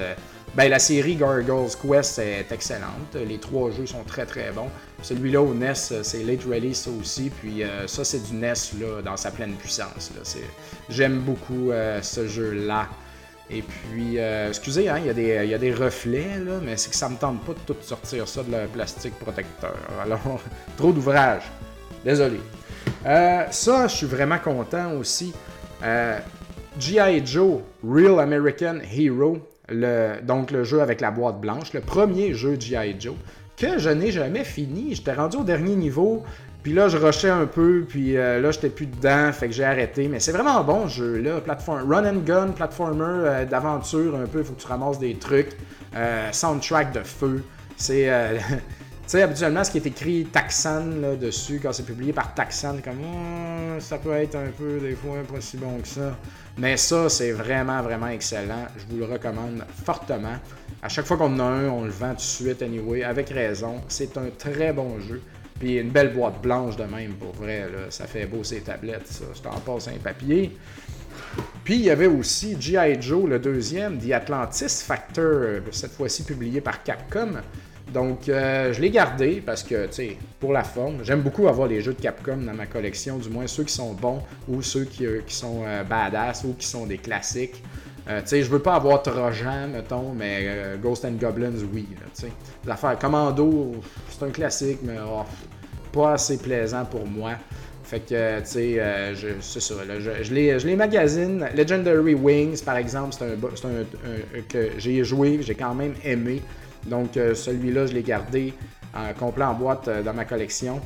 Speaker 1: Ben, la série Gargoyles Quest est excellente. Les trois jeux sont très très bons. Celui-là au NES, c'est late release aussi. Puis euh, ça, c'est du NES là, dans sa pleine puissance. J'aime beaucoup euh, ce jeu-là. Et puis, euh, excusez, hein, il y, y, a des reflets, mais c'est que ça me tente pas de tout sortir ça de le plastique protecteur. Alors, trop d'ouvrage. Désolé. ça, je suis vraiment content aussi. G.I. Joe, Real American Hero, donc le jeu avec la boîte blanche, le premier jeu G.I. Joe, que je n'ai jamais fini. J'étais rendu au dernier niveau, puis là je rushais un peu, puis euh, là j'étais plus dedans, fait que j'ai arrêté. Mais c'est vraiment bon jeu là, platform, run and gun, platformer euh, d'aventure un peu, il faut que tu ramasses des trucs, euh, soundtrack de feu. C'est Tu sais, habituellement, ce qui est écrit Taxan là, dessus, quand c'est publié par Taxan, comme oh, ça peut être un peu des fois pas si bon que ça. Mais ça, c'est vraiment, vraiment excellent. Je vous le recommande fortement. À chaque fois qu'on en a un, on le vend tout de suite, anyway, avec raison. C'est un très bon jeu. Puis une belle boîte blanche de même, pour vrai. Là. Ça fait beau ces tablettes, ça. Je t'en passe un papier. Puis il y avait aussi G.I. Joe, le deuxième, The Atlantis Factor, cette fois-ci publié par Capcom. Donc, euh, je l'ai gardé parce que, tu sais, pour la forme, j'aime beaucoup avoir les jeux de Capcom dans ma collection, du moins ceux qui sont bons ou ceux qui, euh, sont euh, badass ou qui sont des classiques. tu sais, je veux pas avoir Trojan, mettons, mais Ghost and Goblins, oui. Tu sais, les affaires Commando, c'est un classique, mais oh, pas assez plaisant pour moi. Fait que, tu sais, c'est ça. je, je, les, les, magazine. Legendary Wings, par exemple, c'est un, un, que j'ai joué, j'ai quand même aimé. Donc euh, celui-là, je l'ai gardé en complet en boîte euh, dans ma collection.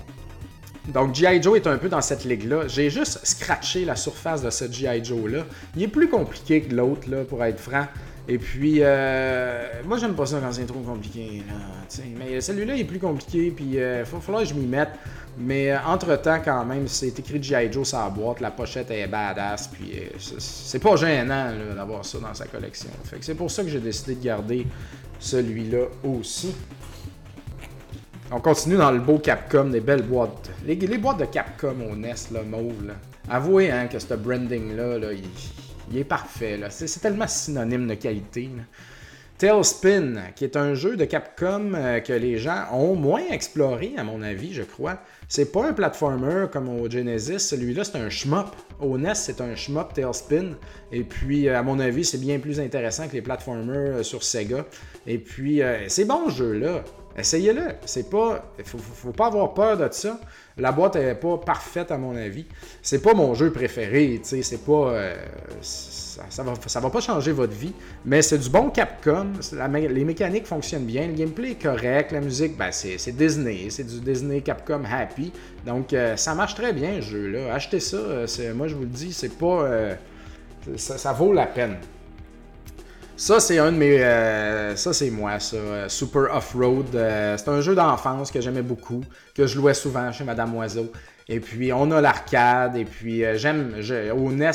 Speaker 1: Donc G.I. Joe est un peu dans cette ligue-là. J'ai juste scratché la surface de ce G.I. Joe-là. Il est plus compliqué que l'autre, là, pour être franc. Et puis, euh, moi, j'aime pas ça quand c'est trop compliqué. Mais celui-là est plus compliqué, puis il va falloir que je m'y mette. Mais entre-temps, quand même, c'est écrit G.I. Joe sur la boîte, la pochette est badass, puis c'est pas gênant d'avoir ça dans sa collection. C'est pour ça que j'ai décidé de garder celui-là aussi. On continue dans le beau Capcom, des belles boîtes. Les, boîtes de Capcom au NES, là, mauve. Là. Avouez hein, que ce branding-là, là, il, est parfait. C'est, tellement synonyme de qualité. Tailspin, qui est un jeu de Capcom euh, que les gens ont moins exploré, à mon avis, je crois. C'est pas un platformer comme au Genesis. Celui-là, c'est un shmup. Au NES, c'est un shmup Tailspin. Et puis, euh, à mon avis, c'est bien plus intéressant que les platformers euh, sur Sega. Et puis, c'est bon ce jeu-là. Essayez-le. C'est pas. Faut, pas avoir peur de ça. La boîte est pas parfaite à mon avis. C'est pas mon jeu préféré, tu sais, c'est pas. Ça, va, ça va pas changer votre vie, mais c'est du bon Capcom. les mécaniques fonctionnent bien, le gameplay est correct, la musique, ben c'est Disney, c'est du Disney Capcom Happy. Donc euh, ça marche très bien ce jeu-là. Achetez ça, euh, moi je vous le dis, c'est pas. ça vaut la peine. Ça, c'est un de mes. Euh, ça, c'est moi, ça. Super Off-Road. Euh, c'est un jeu d'enfance que j'aimais beaucoup, que je louais souvent chez Madame Oiseau. Et puis, on a l'arcade. Et puis, euh, j'aime. Au NES,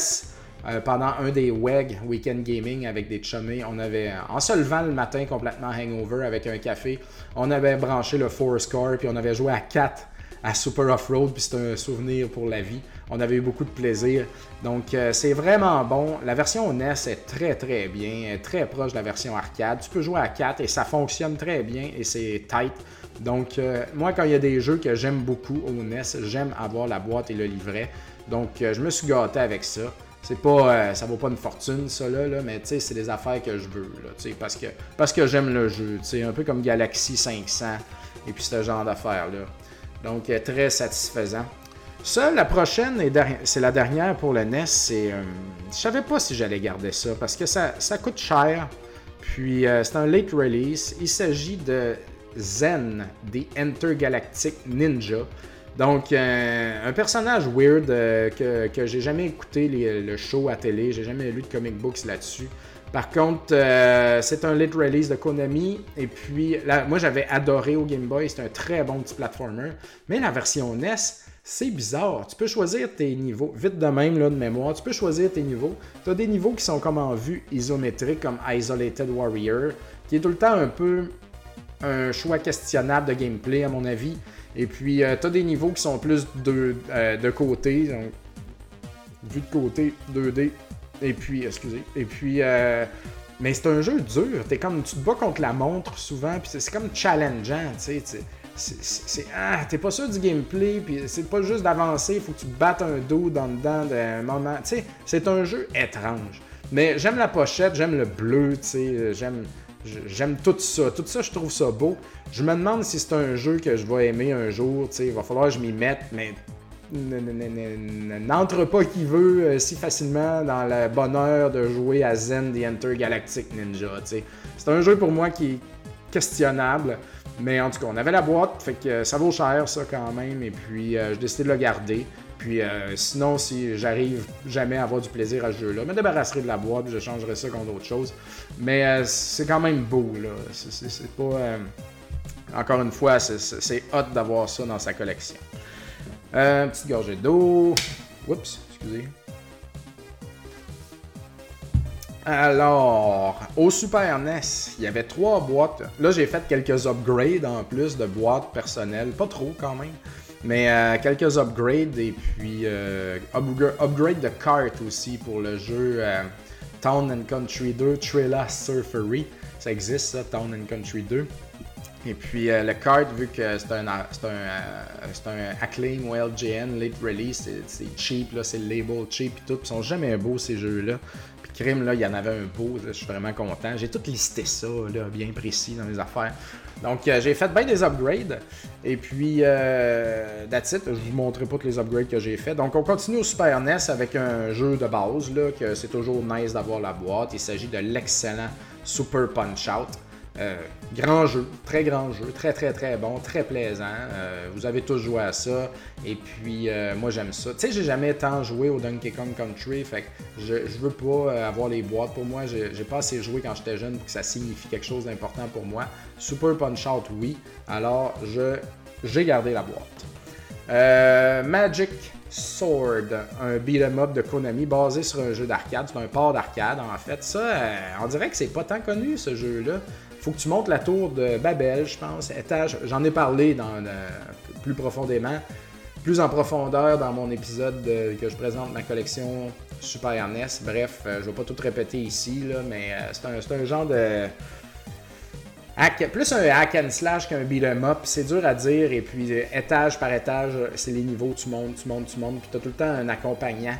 Speaker 1: pendant un des WEG, Weekend Gaming, avec des chummés, on avait. En se levant le matin complètement hangover avec un café, on avait branché le Four Score, puis on avait joué à 4 à Super Off-Road, puis c'est un souvenir pour la vie. On avait eu beaucoup de plaisir. Donc, euh, c'est vraiment bon. La version NES est très, très bien, très proche de la version arcade. Tu peux jouer à 4 et ça fonctionne très bien et c'est tight. Donc, euh, moi, quand il y a des jeux que j'aime beaucoup au NES, j'aime avoir la boîte et le livret. Donc, euh, je me suis gâté avec ça. C'est pas, ça vaut pas une fortune, ça, là, mais c'est des affaires que je veux, là, parce que, parce que j'aime le jeu, un peu comme Galaxy 500 et puis ce genre d'affaires-là. Donc, très satisfaisant. Ça, la prochaine, c'est la dernière pour le NES. C'est, euh, je savais pas si j'allais garder ça parce que ça, ça coûte cher. Puis euh, c'est un late release. Il s'agit de Zen, des Intergalactic Ninja. Donc, euh, un personnage weird que, que j'ai jamais écouté le show à télé, j'ai jamais lu de comic books là-dessus. Par contre, c'est un late release de Konami. Et puis, moi j'avais adoré au Game Boy, c'est un très bon petit platformer. Mais la version NES, c'est bizarre. Tu peux choisir tes niveaux. Vite de même, là, de mémoire, tu peux choisir tes niveaux. Tu as des niveaux qui sont comme en vue isométrique, comme Isolated Warrior, qui est tout le temps un peu un choix questionnable de gameplay, à mon avis. Et puis, euh, tu as des niveaux qui sont plus de, euh, de côté, donc, de côté, 2D. Et puis, excusez. Et puis, euh, mais c'est un jeu dur. Es comme, tu te bats contre la montre souvent, puis c'est comme challengeant, tu sais c'est ah t'es pas sûr du gameplay puis c'est pas juste d'avancer il faut que tu battes un dos dans dedans d'un moment tu sais c'est un jeu étrange mais j'aime la pochette j'aime le bleu tu sais j'aime j'aime tout ça tout ça je trouve ça beau je me demande si c'est un jeu que je vais aimer un jour tu sais il va falloir que je m'y mette mais n'entre pas qui veut euh, si facilement dans le bonheur de jouer à Zen The Intergalactic Ninja. C'est un jeu pour moi qui est questionnable. Mais en tout cas, on avait la boîte, fait que ça vaut cher ça quand même, et puis euh, j'ai décidé de le garder. Puis euh, sinon, si j'arrive jamais à avoir du plaisir à ce jeu-là, je me débarrasserai de la boîte, je changerai ça contre autre chose. Mais euh, c'est quand même beau, là. C'est pas. Encore une fois, c'est hot d'avoir ça dans sa collection. petite gorgée d'eau. Oups, excusez. Alors, au Super NES, il y avait trois boîtes. Là, j'ai fait quelques upgrades en plus de boîtes personnelles. Pas trop quand même. Mais euh, quelques upgrades et puis euh, upgrade de cartes aussi pour le jeu euh, Town and Country 2 Trilla Surfery. Ça existe ça, Town and Country 2. Et puis le card, vu que c'est un, un, un, Acclaim ou LGN late release, c'est cheap, c'est label cheap et tout. Ils sont jamais beaux ces jeux-là crime, là, il y en avait un beau, je suis vraiment content. J'ai tout listé ça, là, bien précis dans mes affaires. Donc, euh, j'ai fait bien des upgrades. Et puis, euh, that's it. Je vous montrerai pas tous les upgrades que j'ai fait. Donc, on continue au Super NES avec un jeu de base, là, que c'est toujours nice d'avoir la boîte. Il s'agit de l'excellent Super Punch Out. Euh, grand jeu, très grand jeu, très très très bon, très plaisant. Euh, vous avez tous joué à ça. Et puis euh, moi j'aime ça. Tu sais, j'ai jamais tant joué au Donkey Kong Country. Fait que je, veux pas avoir les boîtes. Pour moi, j'ai pas assez joué quand j'étais jeune pour que ça signifie quelque chose d'important pour moi. Super Punch Out, oui. Alors j'ai gardé la boîte. Magic Sword, un beat'em up de Konami basé sur un jeu d'arcade. C'est un port d'arcade en fait. Ça, on dirait que c'est pas tant connu ce jeu-là faut que tu montes la tour de Babel, je pense. Étage, j'en ai parlé dans, plus profondément, plus en profondeur dans mon épisode que je présente ma collection Super NES. Bref, euh, je vais pas tout répéter ici, mais euh, c'est un, genre de. plus un hack and slash qu'un beat'em up, c'est dur à dire, et puis euh, étage par étage, c'est les niveaux, tu montes, tu montes, tu montes, puis tu as tout le temps un accompagnant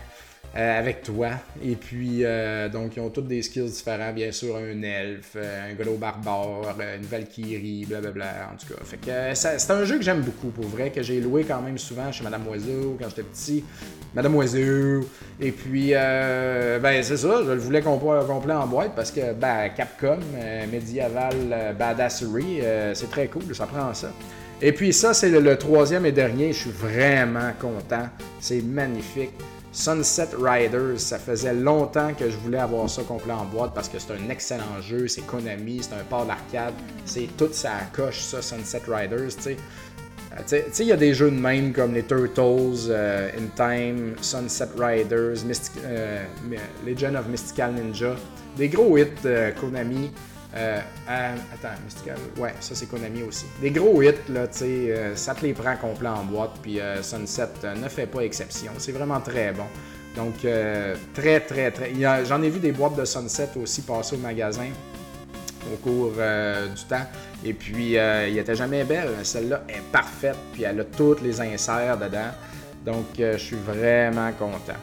Speaker 1: euh, avec toi. Et puis, euh, donc, ils ont tous des skills différents. Bien sûr, un elfe, euh, un gros barbare, une valkyrie, blablabla. En tout cas, fait que c'est un jeu que j'aime beaucoup, pour vrai, que j'ai loué quand même souvent chez Madame Oiseau quand j'étais petit. Madame Oiseau. Et puis, ben, c'est ça, je le voulais complet en boîte parce que, ben, Capcom, Medieval Badassery, c'est très cool, ça prend ça. Et puis, ça, c'est le troisième et dernier. Je suis vraiment content. C'est magnifique. Sunset Riders, ça faisait longtemps que je voulais avoir ça complet en boîte parce que c'est un excellent jeu, c'est Konami, c'est un port d'arcade, c'est toute sa coche ça, Sunset Riders, tu sais. Euh, tu sais, il y a des jeux de même comme les Turtles, euh, In Time, Sunset Riders, euh, Legend of Mystical Ninja, des gros hits de Konami. Euh, attends, Mystical. Ouais, ça c'est Konami aussi. Des gros hits, là, tu sais, euh, ça te les prend complet en boîte, puis euh, Sunset ne fait pas exception. C'est vraiment très bon. Donc, très, très, très. J'en ai vu des boîtes de Sunset aussi passer au magasin au cours du temps. Et puis, il n'était jamais belle. Celle-là est parfaite, puis elle a toutes les inserts dedans. Donc, je suis vraiment content.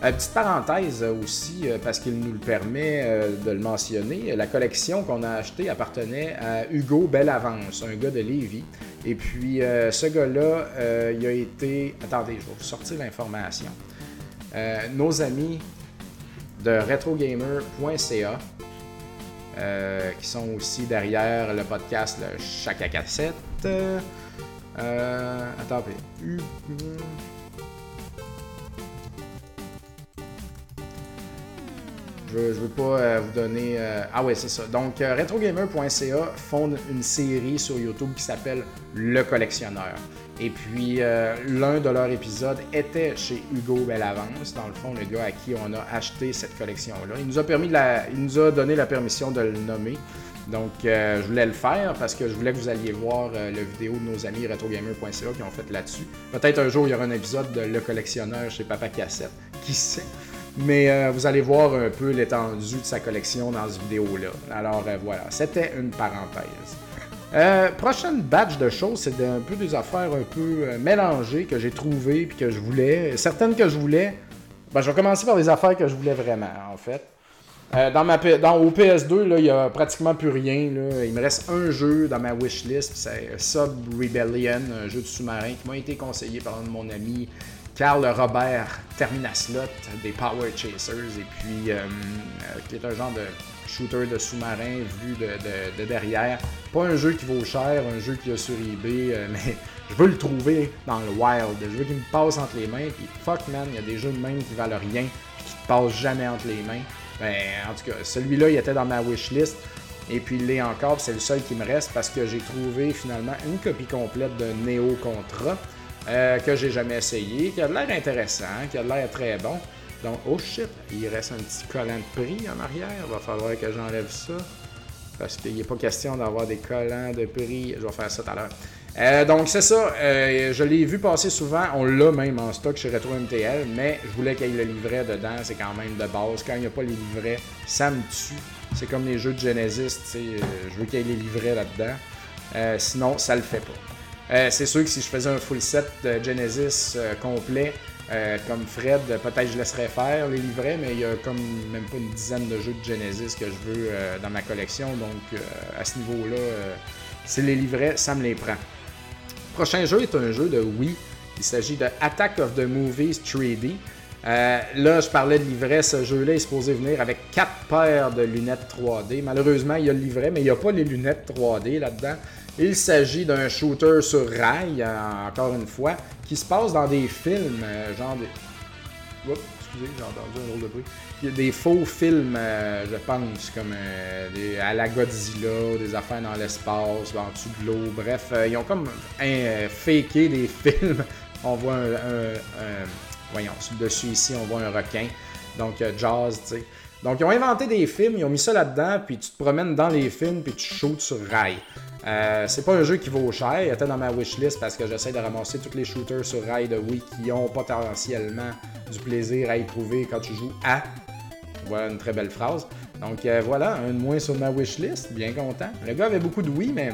Speaker 1: Petite parenthèse aussi, parce qu'il nous le permet de le mentionner, la collection qu'on a achetée appartenait à Hugo Bellavance, un gars de Lévis. Et puis, ce gars-là, il a été... Attendez, je vais vous sortir l'information. nos amis de retrogamer.ca, euh, qui sont aussi derrière le podcast le Chaka Cassette. Euh, attends, Je ne veux pas euh, vous donner. Euh, ah ouais, c'est ça. Donc, retrogamer.ca fonde une série sur YouTube qui s'appelle Le Collectionneur. Et puis, euh, l'un de leurs épisodes était chez Hugo Bellavance, dans le fond, le gars à qui on a acheté cette collection-là. Il nous a permis la, il nous a donné la permission de le nommer. Donc, euh, je voulais le faire parce que je voulais que vous alliez voir euh, la vidéo de nos amis retrogamer.ca qui ont fait là-dessus. Peut-être un jour, il y aura un épisode de Le collectionneur chez Papa Cassette. Qui sait? Mais vous allez voir un peu l'étendue de sa collection dans cette vidéo-là. Alors voilà, c'était une parenthèse. Euh, prochaine batch de choses, c'est un peu des affaires un peu euh, mélangées que j'ai trouvées puis que je voulais. Certaines que je voulais. Ben, je vais commencer par les affaires que je voulais vraiment, en fait. Euh, dans ma, au PS2, il n'y a pratiquement plus rien. Il me reste un jeu dans ma wishlist, c'est Sub Rebellion, un jeu de sous-marin qui m'a été conseillé par un de mon ami Carl Robert Terminaslot des Power Chasers, et puis qui est un genre de shooter de sous-marin vu de, derrière. Pas un jeu qui vaut cher, un jeu qui a sur eBay, euh, mais je veux le trouver dans le wild. Je veux qu'il me passe entre les mains. Puis fuck man, il y a des jeux de même qui valent rien, qui te passent jamais entre les mains. Ben, en tout cas, celui-là, il était dans ma wishlist. Et puis il l'est encore, c'est le seul qui me reste parce que j'ai trouvé finalement une copie complète de Neo Contra euh, que j'ai jamais essayé, qui a l'air intéressant, qui a l'air très bon. Donc, oh shit, il reste un petit collant de prix en arrière. Il va falloir que j'enlève ça. Parce qu'il n'est pas question d'avoir des collants de prix. Je vais faire ça tout à l'heure. Euh, donc, c'est ça. Euh, je l'ai vu passer souvent. On l'a même en stock chez Retro MTL. Mais je voulais qu'il y ait le livret dedans. C'est quand même de base. Quand il n'y a pas les livrets, ça me tue. C'est comme les jeux de Genesis. je veux qu'il y ait les livrets là-dedans. sinon, ça le fait pas. C'est sûr que si je faisais un full set Genesis complet, euh, comme Fred, peut-être je laisserais faire les livrets, mais il y a comme même pas une dizaine de jeux de Genesis que je veux euh, dans ma collection. Donc euh, à ce niveau-là, c'est les livrets, ça me les prend. prochain jeu est un jeu de Wii. Il s'agit de Attack of the Movies 3D. là, je parlais de livret. Ce jeu-là est supposé venir avec quatre paires de lunettes 3D. Malheureusement, il y a le livret, mais il n'y a pas les lunettes 3D là-dedans. Il s'agit d'un shooter sur rail, encore une fois, qui se passe dans des films, euh, genre des. Oups, excusez, j'ai entendu un drôle de bruit. Des faux films, euh, je pense, comme euh, des, à la Godzilla, des affaires dans l'espace, en dessous de l'eau. Bref, ils ont comme un, faké des films. On voit un, Voyons, dessus ici, on voit un requin. Donc, Jazz, tu sais. Donc, ils ont inventé des films, ils ont mis ça là-dedans, puis tu te promènes dans les films, puis tu shoots sur rail. Euh, c'est pas un jeu qui vaut cher. Il était dans ma wishlist parce que j'essaie de ramasser tous les shooters sur rail de Wii qui ont potentiellement du plaisir à éprouver quand tu joues à. Voilà une très belle phrase. Donc euh, voilà, un de moins sur ma wishlist. Bien content. Le gars avait beaucoup de Wii, mais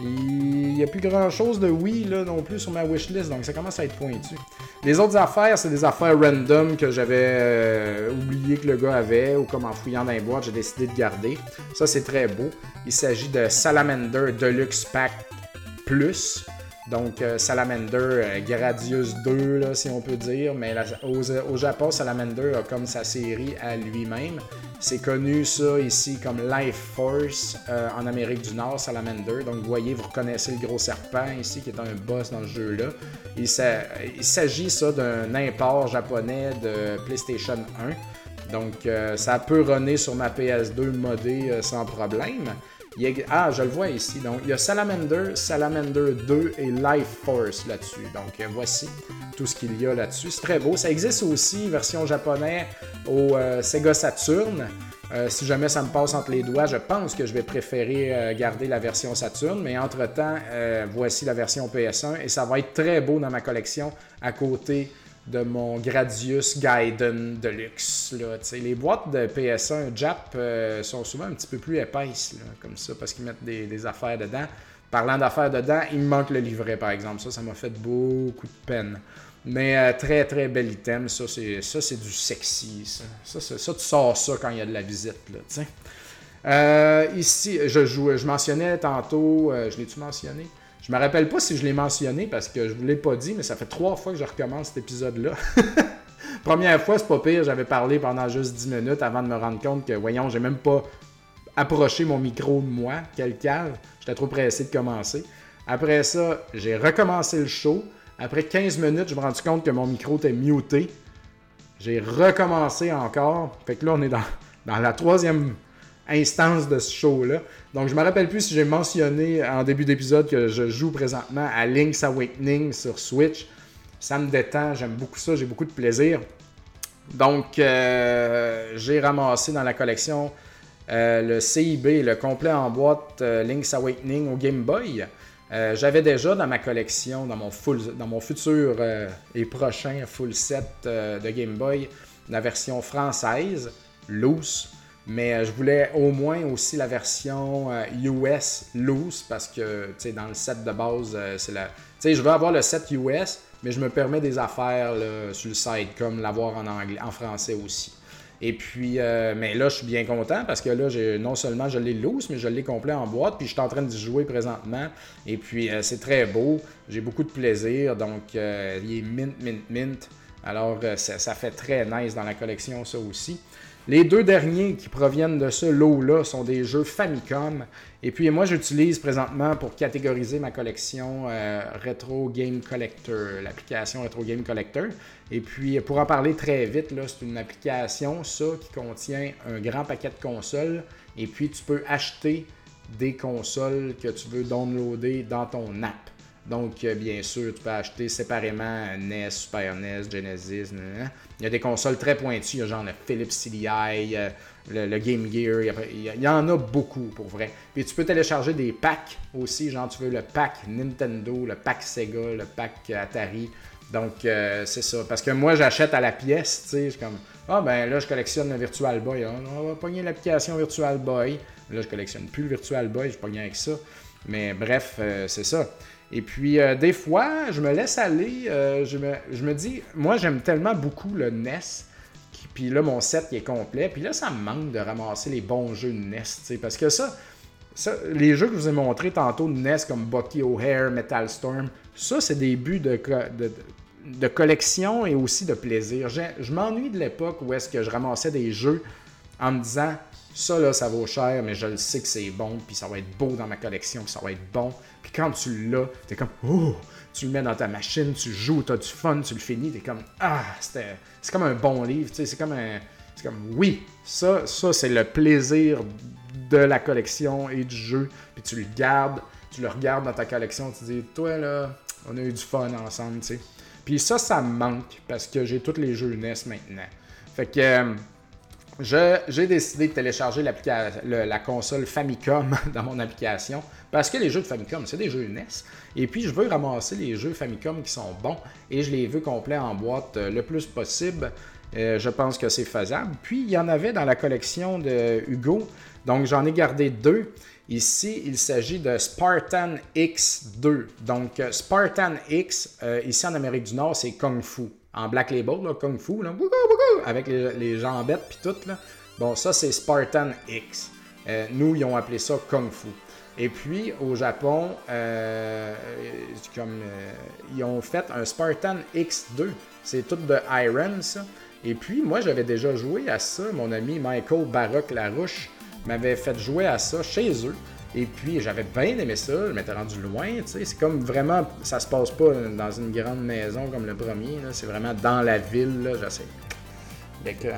Speaker 1: il n'y a plus grand chose de Wii là, non plus sur ma wishlist, donc ça commence à être pointu. Les autres affaires, c'est des affaires random que j'avais euh, oublié que le gars avait, ou comme en fouillant dans les boîtes, j'ai décidé de garder. Ça, c'est très beau. Il s'agit de Salamander Deluxe Pack Plus. Donc, euh, Salamander euh, Gradius 2, là, si on peut dire. Mais au, Japon, Salamander a comme sa série à lui-même. C'est connu, ça, ici, comme Life Force euh, en Amérique du Nord, Salamander. Donc, vous voyez, vous reconnaissez le gros serpent ici, qui est un boss dans ce jeu-là. Il, s'agit, ça, d'un import japonais de PlayStation 1. Donc, ça peut runner sur ma PS2 modée sans problème ah, je le vois ici. Donc, il y a Salamander, Salamander 2 et Life Force là-dessus. Donc, euh, voici tout ce qu'il y a là-dessus. C'est très beau. Ça existe aussi, version japonaise, au euh, Sega Saturn. Euh, si jamais ça me passe entre les doigts, je pense que je vais préférer garder la version Saturn. Mais entre-temps, voici la version PS1 et ça va être très beau dans ma collection à côté de mon Gradius Gaiden Deluxe. Là, les boîtes de PS1 Jap euh, sont souvent un petit peu plus épaisses, comme ça, parce qu'ils mettent des, affaires dedans. Parlant d'affaires dedans, il me manque le livret, par exemple. Ça, ça m'a fait beaucoup de peine. Mais euh, très, très bel item. Ça, c'est, ça, c'est du sexy. Ça. Ça, tu sors ça quand il y a de la visite. Là, euh, ici, je, joue, je mentionnais tantôt, je l'ai-tu mentionné? Je me rappelle pas si je l'ai mentionné parce que je vous l'ai pas dit, mais ça fait trois fois que je recommence cet épisode-là. Première fois, c'est pas pire, j'avais parlé pendant juste 10 minutes avant de me rendre compte que, voyons, j'ai même pas approché mon micro de moi, quel cave. J'étais trop pressé de commencer. Après ça, j'ai recommencé le show. Après 15 minutes, je me suis rendu compte que mon micro était muté. J'ai recommencé encore. Fait que là, on est dans, dans la troisième instance de ce show-là. Donc, je me rappelle plus si j'ai mentionné en début d'épisode que je joue présentement à Link's Awakening sur Switch. Ça me détend, j'aime beaucoup ça, j'ai beaucoup de plaisir. Donc, euh, j'ai ramassé dans la collection euh, le CIB, le complet en boîte euh, Link's Awakening au Game Boy. J'avais déjà dans ma collection, dans mon, full, dans mon futur et prochain full set de Game Boy, la version française, loose, mais euh, je voulais au moins aussi la version US euh, loose parce que dans le set de base, euh, c'est la. je veux avoir le set US, mais je me permets des affaires sur le site, comme l'avoir en anglais, en français aussi. Et puis, mais là, je suis bien content parce que là, non seulement je l'ai loose, mais je l'ai complet en boîte, puis je suis en train de jouer présentement. Et puis, c'est très beau. J'ai beaucoup de plaisir. Donc, il est mint, mint, mint. Alors, ça, ça, fait très nice dans la collection, ça aussi. Les deux derniers qui proviennent de ce lot-là sont des jeux Famicom. Et puis moi, j'utilise présentement pour catégoriser ma collection euh, Retro Game Collector, l'application Retro Game Collector. Et puis pour en parler très vite, c'est une application, ça, qui contient un grand paquet de consoles. Et puis tu peux acheter des consoles que tu veux downloader dans ton app. Donc, euh, bien sûr, tu peux acheter séparément NES, Super NES, Genesis. Il y a des consoles très pointues. Il y a genre le Philips CDI, euh, le, Game Gear. Il y, en a beaucoup, pour vrai. Puis tu peux télécharger des packs aussi. Genre, tu veux le pack Nintendo, le pack Sega, le pack Atari. Donc, euh, c'est ça. Parce que moi, j'achète à la pièce. Tu sais, comme, ah ben là, je collectionne le Virtual Boy. Ah, on va pogner l'application Virtual Boy. Là, je collectionne plus le Virtual Boy. Je pogne avec ça. Mais bref, c'est ça. Et puis, euh, des fois, je me laisse aller. Euh, je, me, dis, moi, j'aime tellement beaucoup le NES. puis là, mon set est complet. Puis là, ça me manque de ramasser les bons jeux de NES. Parce que ça, les jeux que je vous ai montrés tantôt de NES, comme Bucky O'Hare, Metal Storm, ça, c'est des buts de, de, collection et aussi de plaisir. Je, je m'ennuie de l'époque où est-ce que je ramassais des jeux en me disant ça là, ça vaut cher, mais je le sais que c'est bon, puis ça va être beau dans ma collection, puis ça va être bon. Puis quand tu l'as, t'es comme oh, tu le mets dans ta machine, tu joues, t'as du fun, tu le finis, t'es comme ah, c'est comme un bon livre, tu sais, c'est comme un, c'est comme oui, ça, ça c'est le plaisir de la collection et du jeu, puis tu le gardes, tu le regardes dans ta collection, tu dis toi là, on a eu du fun ensemble, tu sais. Puis ça, ça me manque parce que j'ai tous les jeux NES maintenant. Fait que euh, j'ai décidé de télécharger la console Famicom dans mon application parce que les jeux de Famicom, c'est des jeux NES. Et puis, je veux ramasser les jeux Famicom qui sont bons et je les veux complets en boîte euh, le plus possible. Euh, je pense que c'est faisable. Puis, il y en avait dans la collection de Hugo. Donc, j'en ai gardé deux. Ici, il s'agit de Spartan X2. Donc, euh, Spartan X, ici en Amérique du Nord, c'est Kung Fu en Black Label, Kung Fu, là, avec les, les jambettes puis tout. Là. Bon, ça c'est Spartan X. Euh, nous, ils ont appelé ça Kung Fu. Et puis, au Japon, euh, euh, ils ont fait un Spartan X2. C'est tout de Iron, ça. Et puis, moi, j'avais déjà joué à ça. Mon ami Michael Baroque Larouche m'avait fait jouer à ça chez eux. Et puis, j'avais bien aimé ça, je m'étais rendu loin, tu sais. C'est comme vraiment, ça se passe pas dans une grande maison comme le premier, c'est vraiment dans la ville, là, j'essaie. que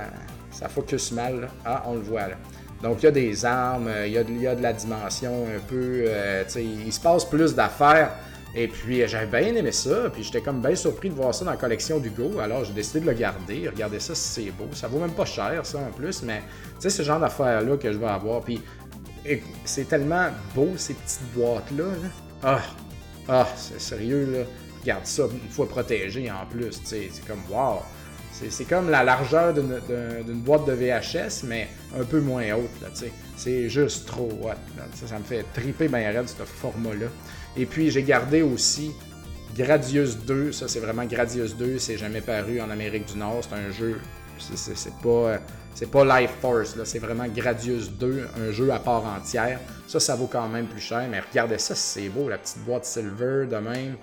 Speaker 1: ça focus mal, Ah, on le voit, là. Donc, il y a des armes, euh, il y a, de, y a de la dimension un peu, euh, tu sais, il se passe plus d'affaires. Et puis, j'avais bien aimé ça, puis j'étais comme bien surpris de voir ça dans la collection d'Hugo. Alors, j'ai décidé de le garder. Regardez ça c'est beau. Ça vaut même pas cher, ça, en plus, mais tu sais, ce genre d'affaires-là que je vais avoir. Puis, c'est tellement beau ces petites boîtes-là. Ah, ah c'est sérieux, là. Regarde ça, une fois protégé en plus, c'est comme wow. C'est comme la largeur d'une boîte de VHS, mais un peu moins haute. C'est juste trop hot. Ça, me fait triper bien raide, ce format-là. Et puis, j'ai gardé aussi Gradius 2. Ça, c'est vraiment Gradius 2. C'est jamais paru en Amérique du Nord. C'est un jeu. C'est pas. C'est pas Life Force, c'est vraiment Gradius 2, un jeu à part entière. Ça, ça vaut quand même plus cher, mais regardez ça, c'est beau, la petite boîte silver de même,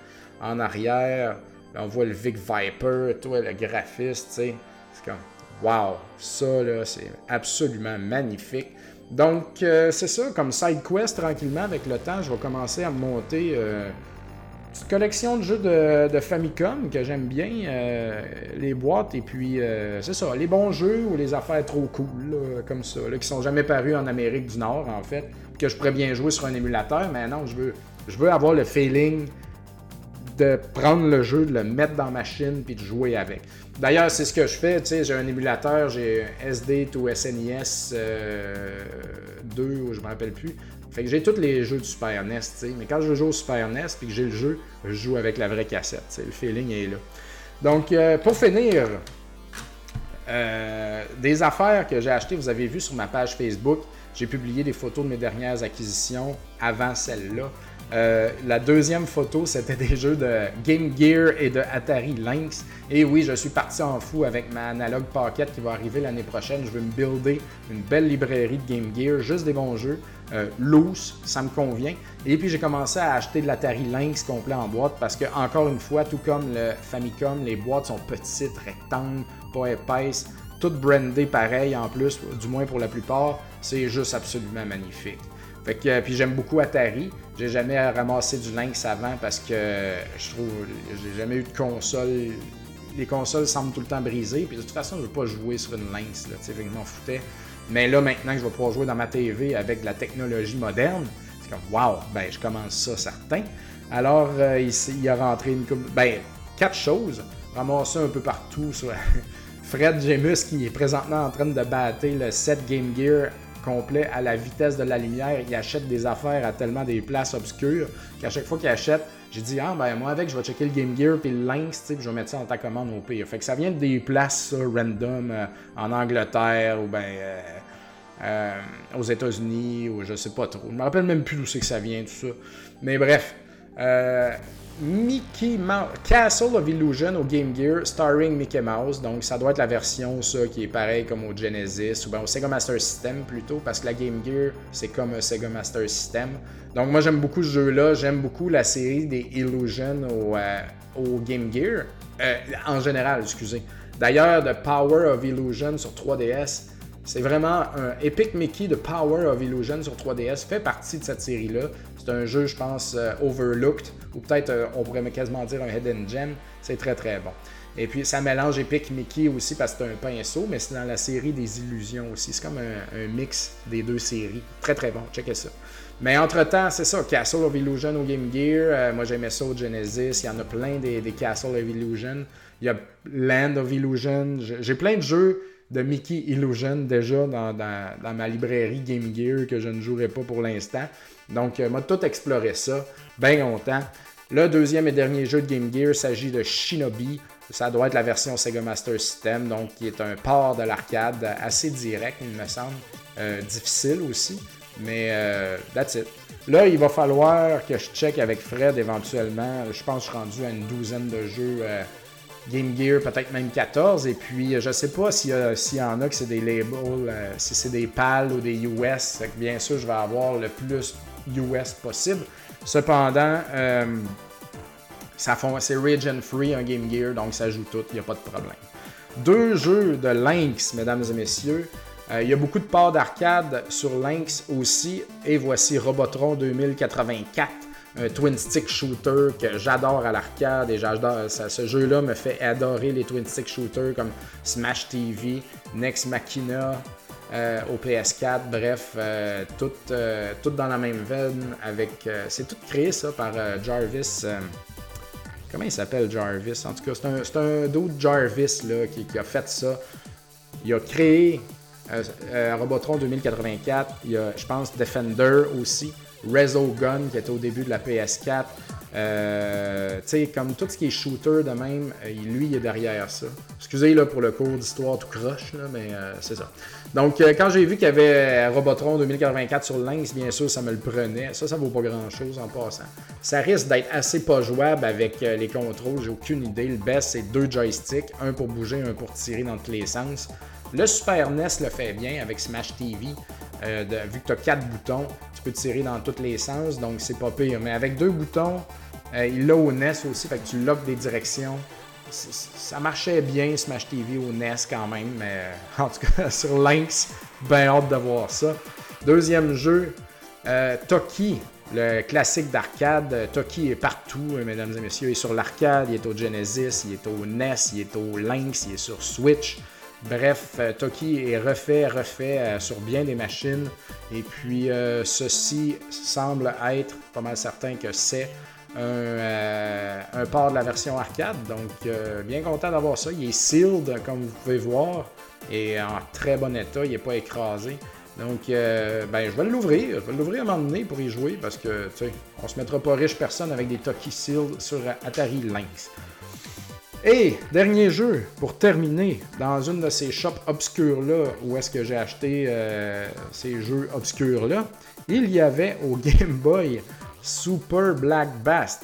Speaker 1: en arrière on voit le Vic Viper, toi, le graphiste, tu sais. C'est comme, wow, ça, là, c'est absolument magnifique. Donc, euh, c'est ça, comme side quest, tranquillement, avec le temps, je vais commencer à monter euh, collection de jeux de, Famicom que j'aime bien, euh, les boîtes, et puis, c'est ça, les bons jeux ou les affaires trop cool, comme ça, là, qui sont jamais parus en Amérique du Nord, en fait, que je pourrais bien jouer sur un émulateur, mais non, je veux, je veux avoir le feeling de prendre le jeu, de le mettre dans ma machine puis de jouer avec. D'ailleurs, c'est ce que je fais. Tu sais, j'ai un émulateur, j'ai SD ou SNES 2 ou je me rappelle plus. Fait que j'ai tous les jeux du Super NES. Mais quand je joue au Super NES puis que j'ai le jeu, je joue avec la vraie cassette. Le feeling est là. Donc, euh, pour finir, euh, des affaires que j'ai achetées, vous avez vu sur ma page Facebook, j'ai publié des photos de mes dernières acquisitions avant celle-là. Euh, la deuxième photo, c'était des jeux de Game Gear et de Atari Lynx. Et oui, je suis parti en fou avec ma Analog Pocket qui va arriver l'année prochaine. Je veux me builder une belle librairie de Game Gear, juste des bons jeux, euh, loose, ça me convient. Et puis j'ai commencé à acheter de l'Atari Lynx complet en boîte parce que, encore une fois, tout comme le Famicom, les boîtes sont petites, rectangles, pas épaisses, toutes brandées pareil en plus, du moins pour la plupart. C'est juste absolument magnifique. Fait que, puis j'aime beaucoup Atari. J'ai jamais ramassé du Lynx avant parce que je trouve j'ai jamais eu de console. Les consoles semblent tout le temps brisées. Puis de toute façon, je veux pas jouer sur une Lynx. Là, je m'en foutais. Mais là, maintenant que je vais pouvoir jouer dans ma TV avec de la technologie moderne, c'est comme waouh, ben je commence ça certain. Alors, euh, il, a rentré une couple. Ben, quatre choses. Ramasser un peu partout. Sur... Fred Gemus qui est présentement en train de battre le set Game Gear complet à la vitesse de la lumière. Il achète des affaires à tellement des places obscures qu'à chaque fois qu'il achète, j'ai dit Ah, ben moi avec, je vais checker le Game Gear puis le Lynx, je vais mettre ça dans ta commande au pire. Fait que ça vient des places random euh, en Angleterre ou ben. Euh, euh, aux États-Unis ou je sais pas trop. Je me rappelle même plus d'où c'est que ça vient, tout ça. Mais bref, Mickey Mouse, Castle of Illusion au Game Gear, starring Mickey Mouse. Donc, ça doit être la version, ça, qui est pareil comme au Genesis ou bien au Sega Master System plutôt, parce que la Game Gear, c'est comme un Sega Master System. Donc, moi, j'aime beaucoup ce jeu-là. J'aime beaucoup la série des Illusion au, euh, Game Gear. Euh, en général, excusez. D'ailleurs, The Power of Illusion sur 3DS, c'est vraiment un Epic Mickey de Power of Illusion sur 3DS fait partie de cette série-là. C'est un jeu, je pense, euh, overlooked, ou peut-être euh, on pourrait quasiment dire un hidden gem. C'est très très bon. Et puis ça mélange Epic Mickey aussi parce que c'est un pinceau, mais c'est dans la série des illusions aussi. C'est comme un, mix des deux séries. Très très bon, checkez ça. Mais entre-temps, c'est ça, Castle of Illusion au Game Gear. Euh, moi j'aimais ça au Genesis. Il y en a plein des, des Castle of Illusion. Il y a Land of Illusion. J'ai plein de jeux de Mickey Illusion déjà dans, ma librairie Game Gear que je ne jouerai pas pour l'instant. Donc, euh, moi, tout exploré ça, bien longtemps. Le deuxième et dernier jeu de Game Gear s'agit de Shinobi. Ça doit être la version Sega Master System, donc qui est un port de l'arcade assez direct, il me semble. Euh, difficile aussi, mais euh, that's it. Là, il va falloir que je check avec Fred éventuellement. Je pense que je suis rendu à une douzaine de jeux Game Gear, peut-être même 14. Et puis, je sais pas s'il y, en a que c'est des labels, si c'est des PAL ou des US. bien sûr, je vais avoir le plus US possible. Cependant, euh, c'est region free un Game Gear, donc ça joue tout, il n'y a pas de problème. Deux jeux de Lynx, mesdames et messieurs. Euh, il y a beaucoup de parts d'arcade sur Lynx aussi. Et voici Robotron 2084 un twin stick shooter que j'adore à l'arcade et j'adore ce jeu-là me fait adorer les twin stick shooters comme Smash TV, Next Machina euh, au PS4, bref, euh, euh, tout, dans la même veine avec c'est tout créé ça par Jarvis comment il s'appelle Jarvis? En tout cas c'est un, d'autre Jarvis là, qui, a fait ça il a créé Robotron 2084 il y a je pense Defender aussi Resogun qui était au début de la PS4. Euh, tu sais, comme tout ce qui est shooter de même, lui, il est derrière ça. Excusez là pour le cours d'histoire tout croche, mais c'est ça. Donc, quand j'ai vu qu'il y avait Robotron 2084 sur Lynx, bien sûr, ça me le prenait. Ça, ça vaut pas grand-chose en passant. Ça risque d'être assez pas jouable avec les contrôles, j'ai aucune idée. Le best, c'est deux joysticks, un pour bouger, un pour tirer dans tous les sens. Le Super NES le fait bien avec Smash TV. vu que tu as quatre boutons, tu peux tirer dans tous les sens, donc c'est pas pire. Mais avec deux boutons, euh, il l'a au NES aussi, fait que tu loques des directions. Ça marchait bien Smash TV au NES quand même, mais euh, en tout cas sur Lynx, ben hâte de voir ça. Deuxième jeu, euh, Toki, le classique d'arcade. Toki est partout, mesdames et messieurs. Il est sur l'arcade, il est au Genesis, il est au NES, il est au Lynx, il est sur Switch. Bref, Toki est refait, refait sur bien des machines. Et puis, ceci semble être, pas mal certain que c'est euh, un, port de la version arcade. Donc, euh, bien content d'avoir ça. Il est sealed, comme vous pouvez voir, et en très bon état. Il n'est pas écrasé. Donc, euh, ben, je vais l'ouvrir. Je vais l'ouvrir à un moment donné pour y jouer parce que, tu sais, on se mettra pas riche personne avec des Toki Sealed sur Atari Lynx. Et dernier jeu, pour terminer, dans une de ces shops obscures-là, où est-ce que j'ai acheté ces jeux obscurs-là, il y avait au Game Boy Super Black Bass.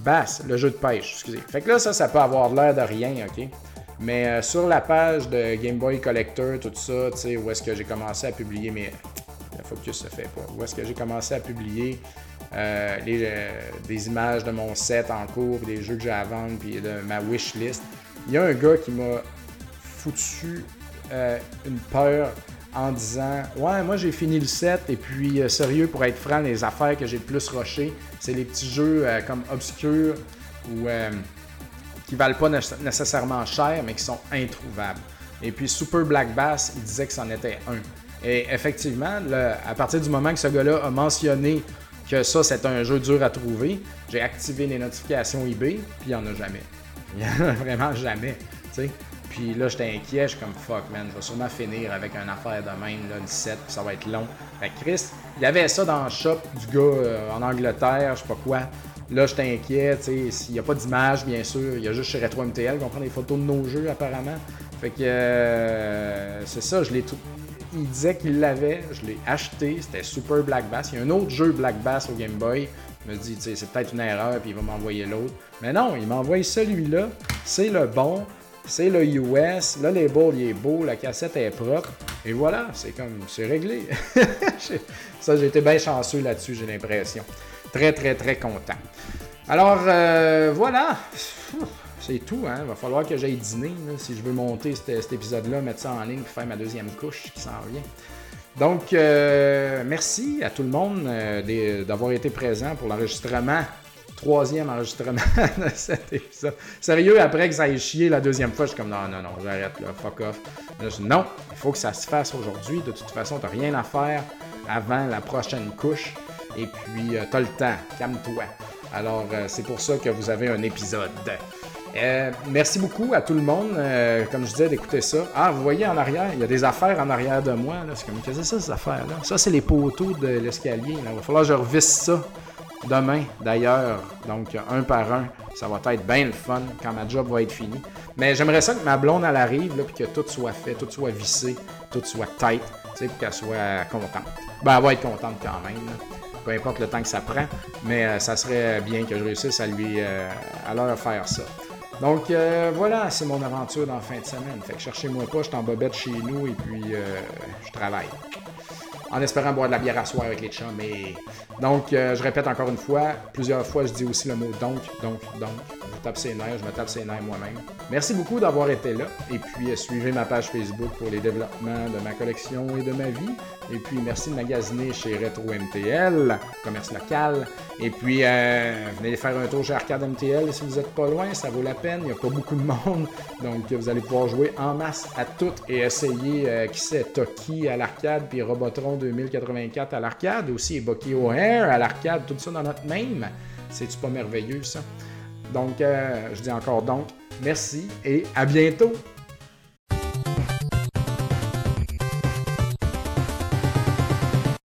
Speaker 1: Bass, le jeu de pêche, excusez. Fait que là, ça, ça peut avoir l'air de rien, OK? Mais euh, sur la page de Game Boy Collector, tout ça, tu sais, où est-ce que j'ai commencé à publier mes. Le focus se fait pas. Où est-ce que j'ai commencé à publier euh, euh, des images de mon set en cours, des jeux que j'ai à vendre, puis de ma wish list. Il y a un gars qui m'a foutu une peur en disant Ouais, moi j'ai fini le set et puis euh, sérieux, pour être franc, les affaires que j'ai le plus rushé, c'est les petits jeux euh, comme obscurs ou euh, qui valent pas nécessairement cher mais qui sont introuvables. Et puis Super Black Bass, il disait que c'en était un. Et effectivement, à partir du moment que ce gars-là a mentionné que ça c'est un jeu dur à trouver, j'ai activé les notifications eBay, puis il n'y en a jamais. Il n'y en a vraiment jamais. sais puis là, j'étais inquiet, je suis comme fuck, man, je vais sûrement finir avec une affaire de même, là, une set, puis ça va être long. Fait que Chris, il avait ça dans le shop du gars euh, en Angleterre, je sais pas quoi. Là, j'étais inquiet, tu n'y a pas d'image, bien sûr, il y a juste chez Retro MTL qu'on prend des photos de nos jeux, apparemment. Fait que euh, c'est ça, je l'ai tout. Il disait qu'il l'avait, je l'ai acheté, c'était Super Black Bass. Il y a un autre jeu Black Bass au Game Boy. Je me sais, c'est peut-être une erreur, puis il va m'envoyer l'autre. Mais non, il m'a envoyé celui-là. C'est le bon. C'est le US. Le label, il est beau. La cassette est propre. Et voilà, c'est comme, c'est réglé. ça, j'ai été bien chanceux là-dessus, j'ai l'impression. Très, très, très content. Alors, euh, voilà. C'est tout, hein. Il va falloir que j'aille dîner si je veux monter cet, épisode-là, mettre ça en ligne faire ma deuxième couche qui s'en vient. Donc, euh, merci à tout le monde euh, d'avoir été présent pour l'enregistrement troisième enregistrement de cet épisode. Sérieux, après que ça ait chié la deuxième fois, je suis comme non, non, non, j'arrête là, fuck off. Non, il faut que ça se fasse aujourd'hui. De toute façon, t'as rien à faire avant la prochaine couche. Et puis, euh, t'as le temps, calme-toi. Alors, euh, c'est pour ça que vous avez un épisode. Euh, merci beaucoup à tout le monde, comme je disais, d'écouter ça. Ah, vous voyez en arrière, il y a des affaires en arrière de moi. C'est comme, qu'est-ce que c'est ces affaires-là? Ça, c'est les poteaux de l'escalier. Il va falloir que je revisse ça demain d'ailleurs. Donc, un par un. Ça va être bien le fun quand ma job va être finie. Mais j'aimerais ça que ma blonde, arrive, là, puis que tout soit fait, tout soit vissé, tout soit tight, tu sais, pour qu'elle soit contente. Ben, elle va être contente quand même. Peu importe le temps que ça prend. Mais euh, ça serait bien que je réussisse à lui, euh, à leur faire ça. Donc euh, voilà, c'est mon aventure dans fin de semaine. Fait que cherchez-moi pas, je suis bobette chez nous et puis je travaille en espérant boire de la bière à soir avec les chums. Mais... Donc, euh, je répète encore une fois, plusieurs fois, je dis aussi le mot donc, donc, donc. Je tape ses nerfs, je me tape ses nerfs moi-même. Merci beaucoup d'avoir été là. Et puis, euh, suivez ma page Facebook pour les développements de ma collection et de ma vie. Et puis, merci de magasiner chez Retro MTL, commerce local. Et puis, euh, venez faire un tour chez Arcade MTL si vous n'êtes pas loin, ça vaut la peine. Il n'y a pas beaucoup de monde. Donc, vous allez pouvoir jouer en masse à toutes et essayer, qui sait, Toki à l'arcade, puis Robotron 2084 à l'arcade, aussi Bucky O'Hare à l'arcade, tout ça dans notre même. C'est-tu pas merveilleux, ça? Donc, euh, je dis encore donc, merci et à bientôt!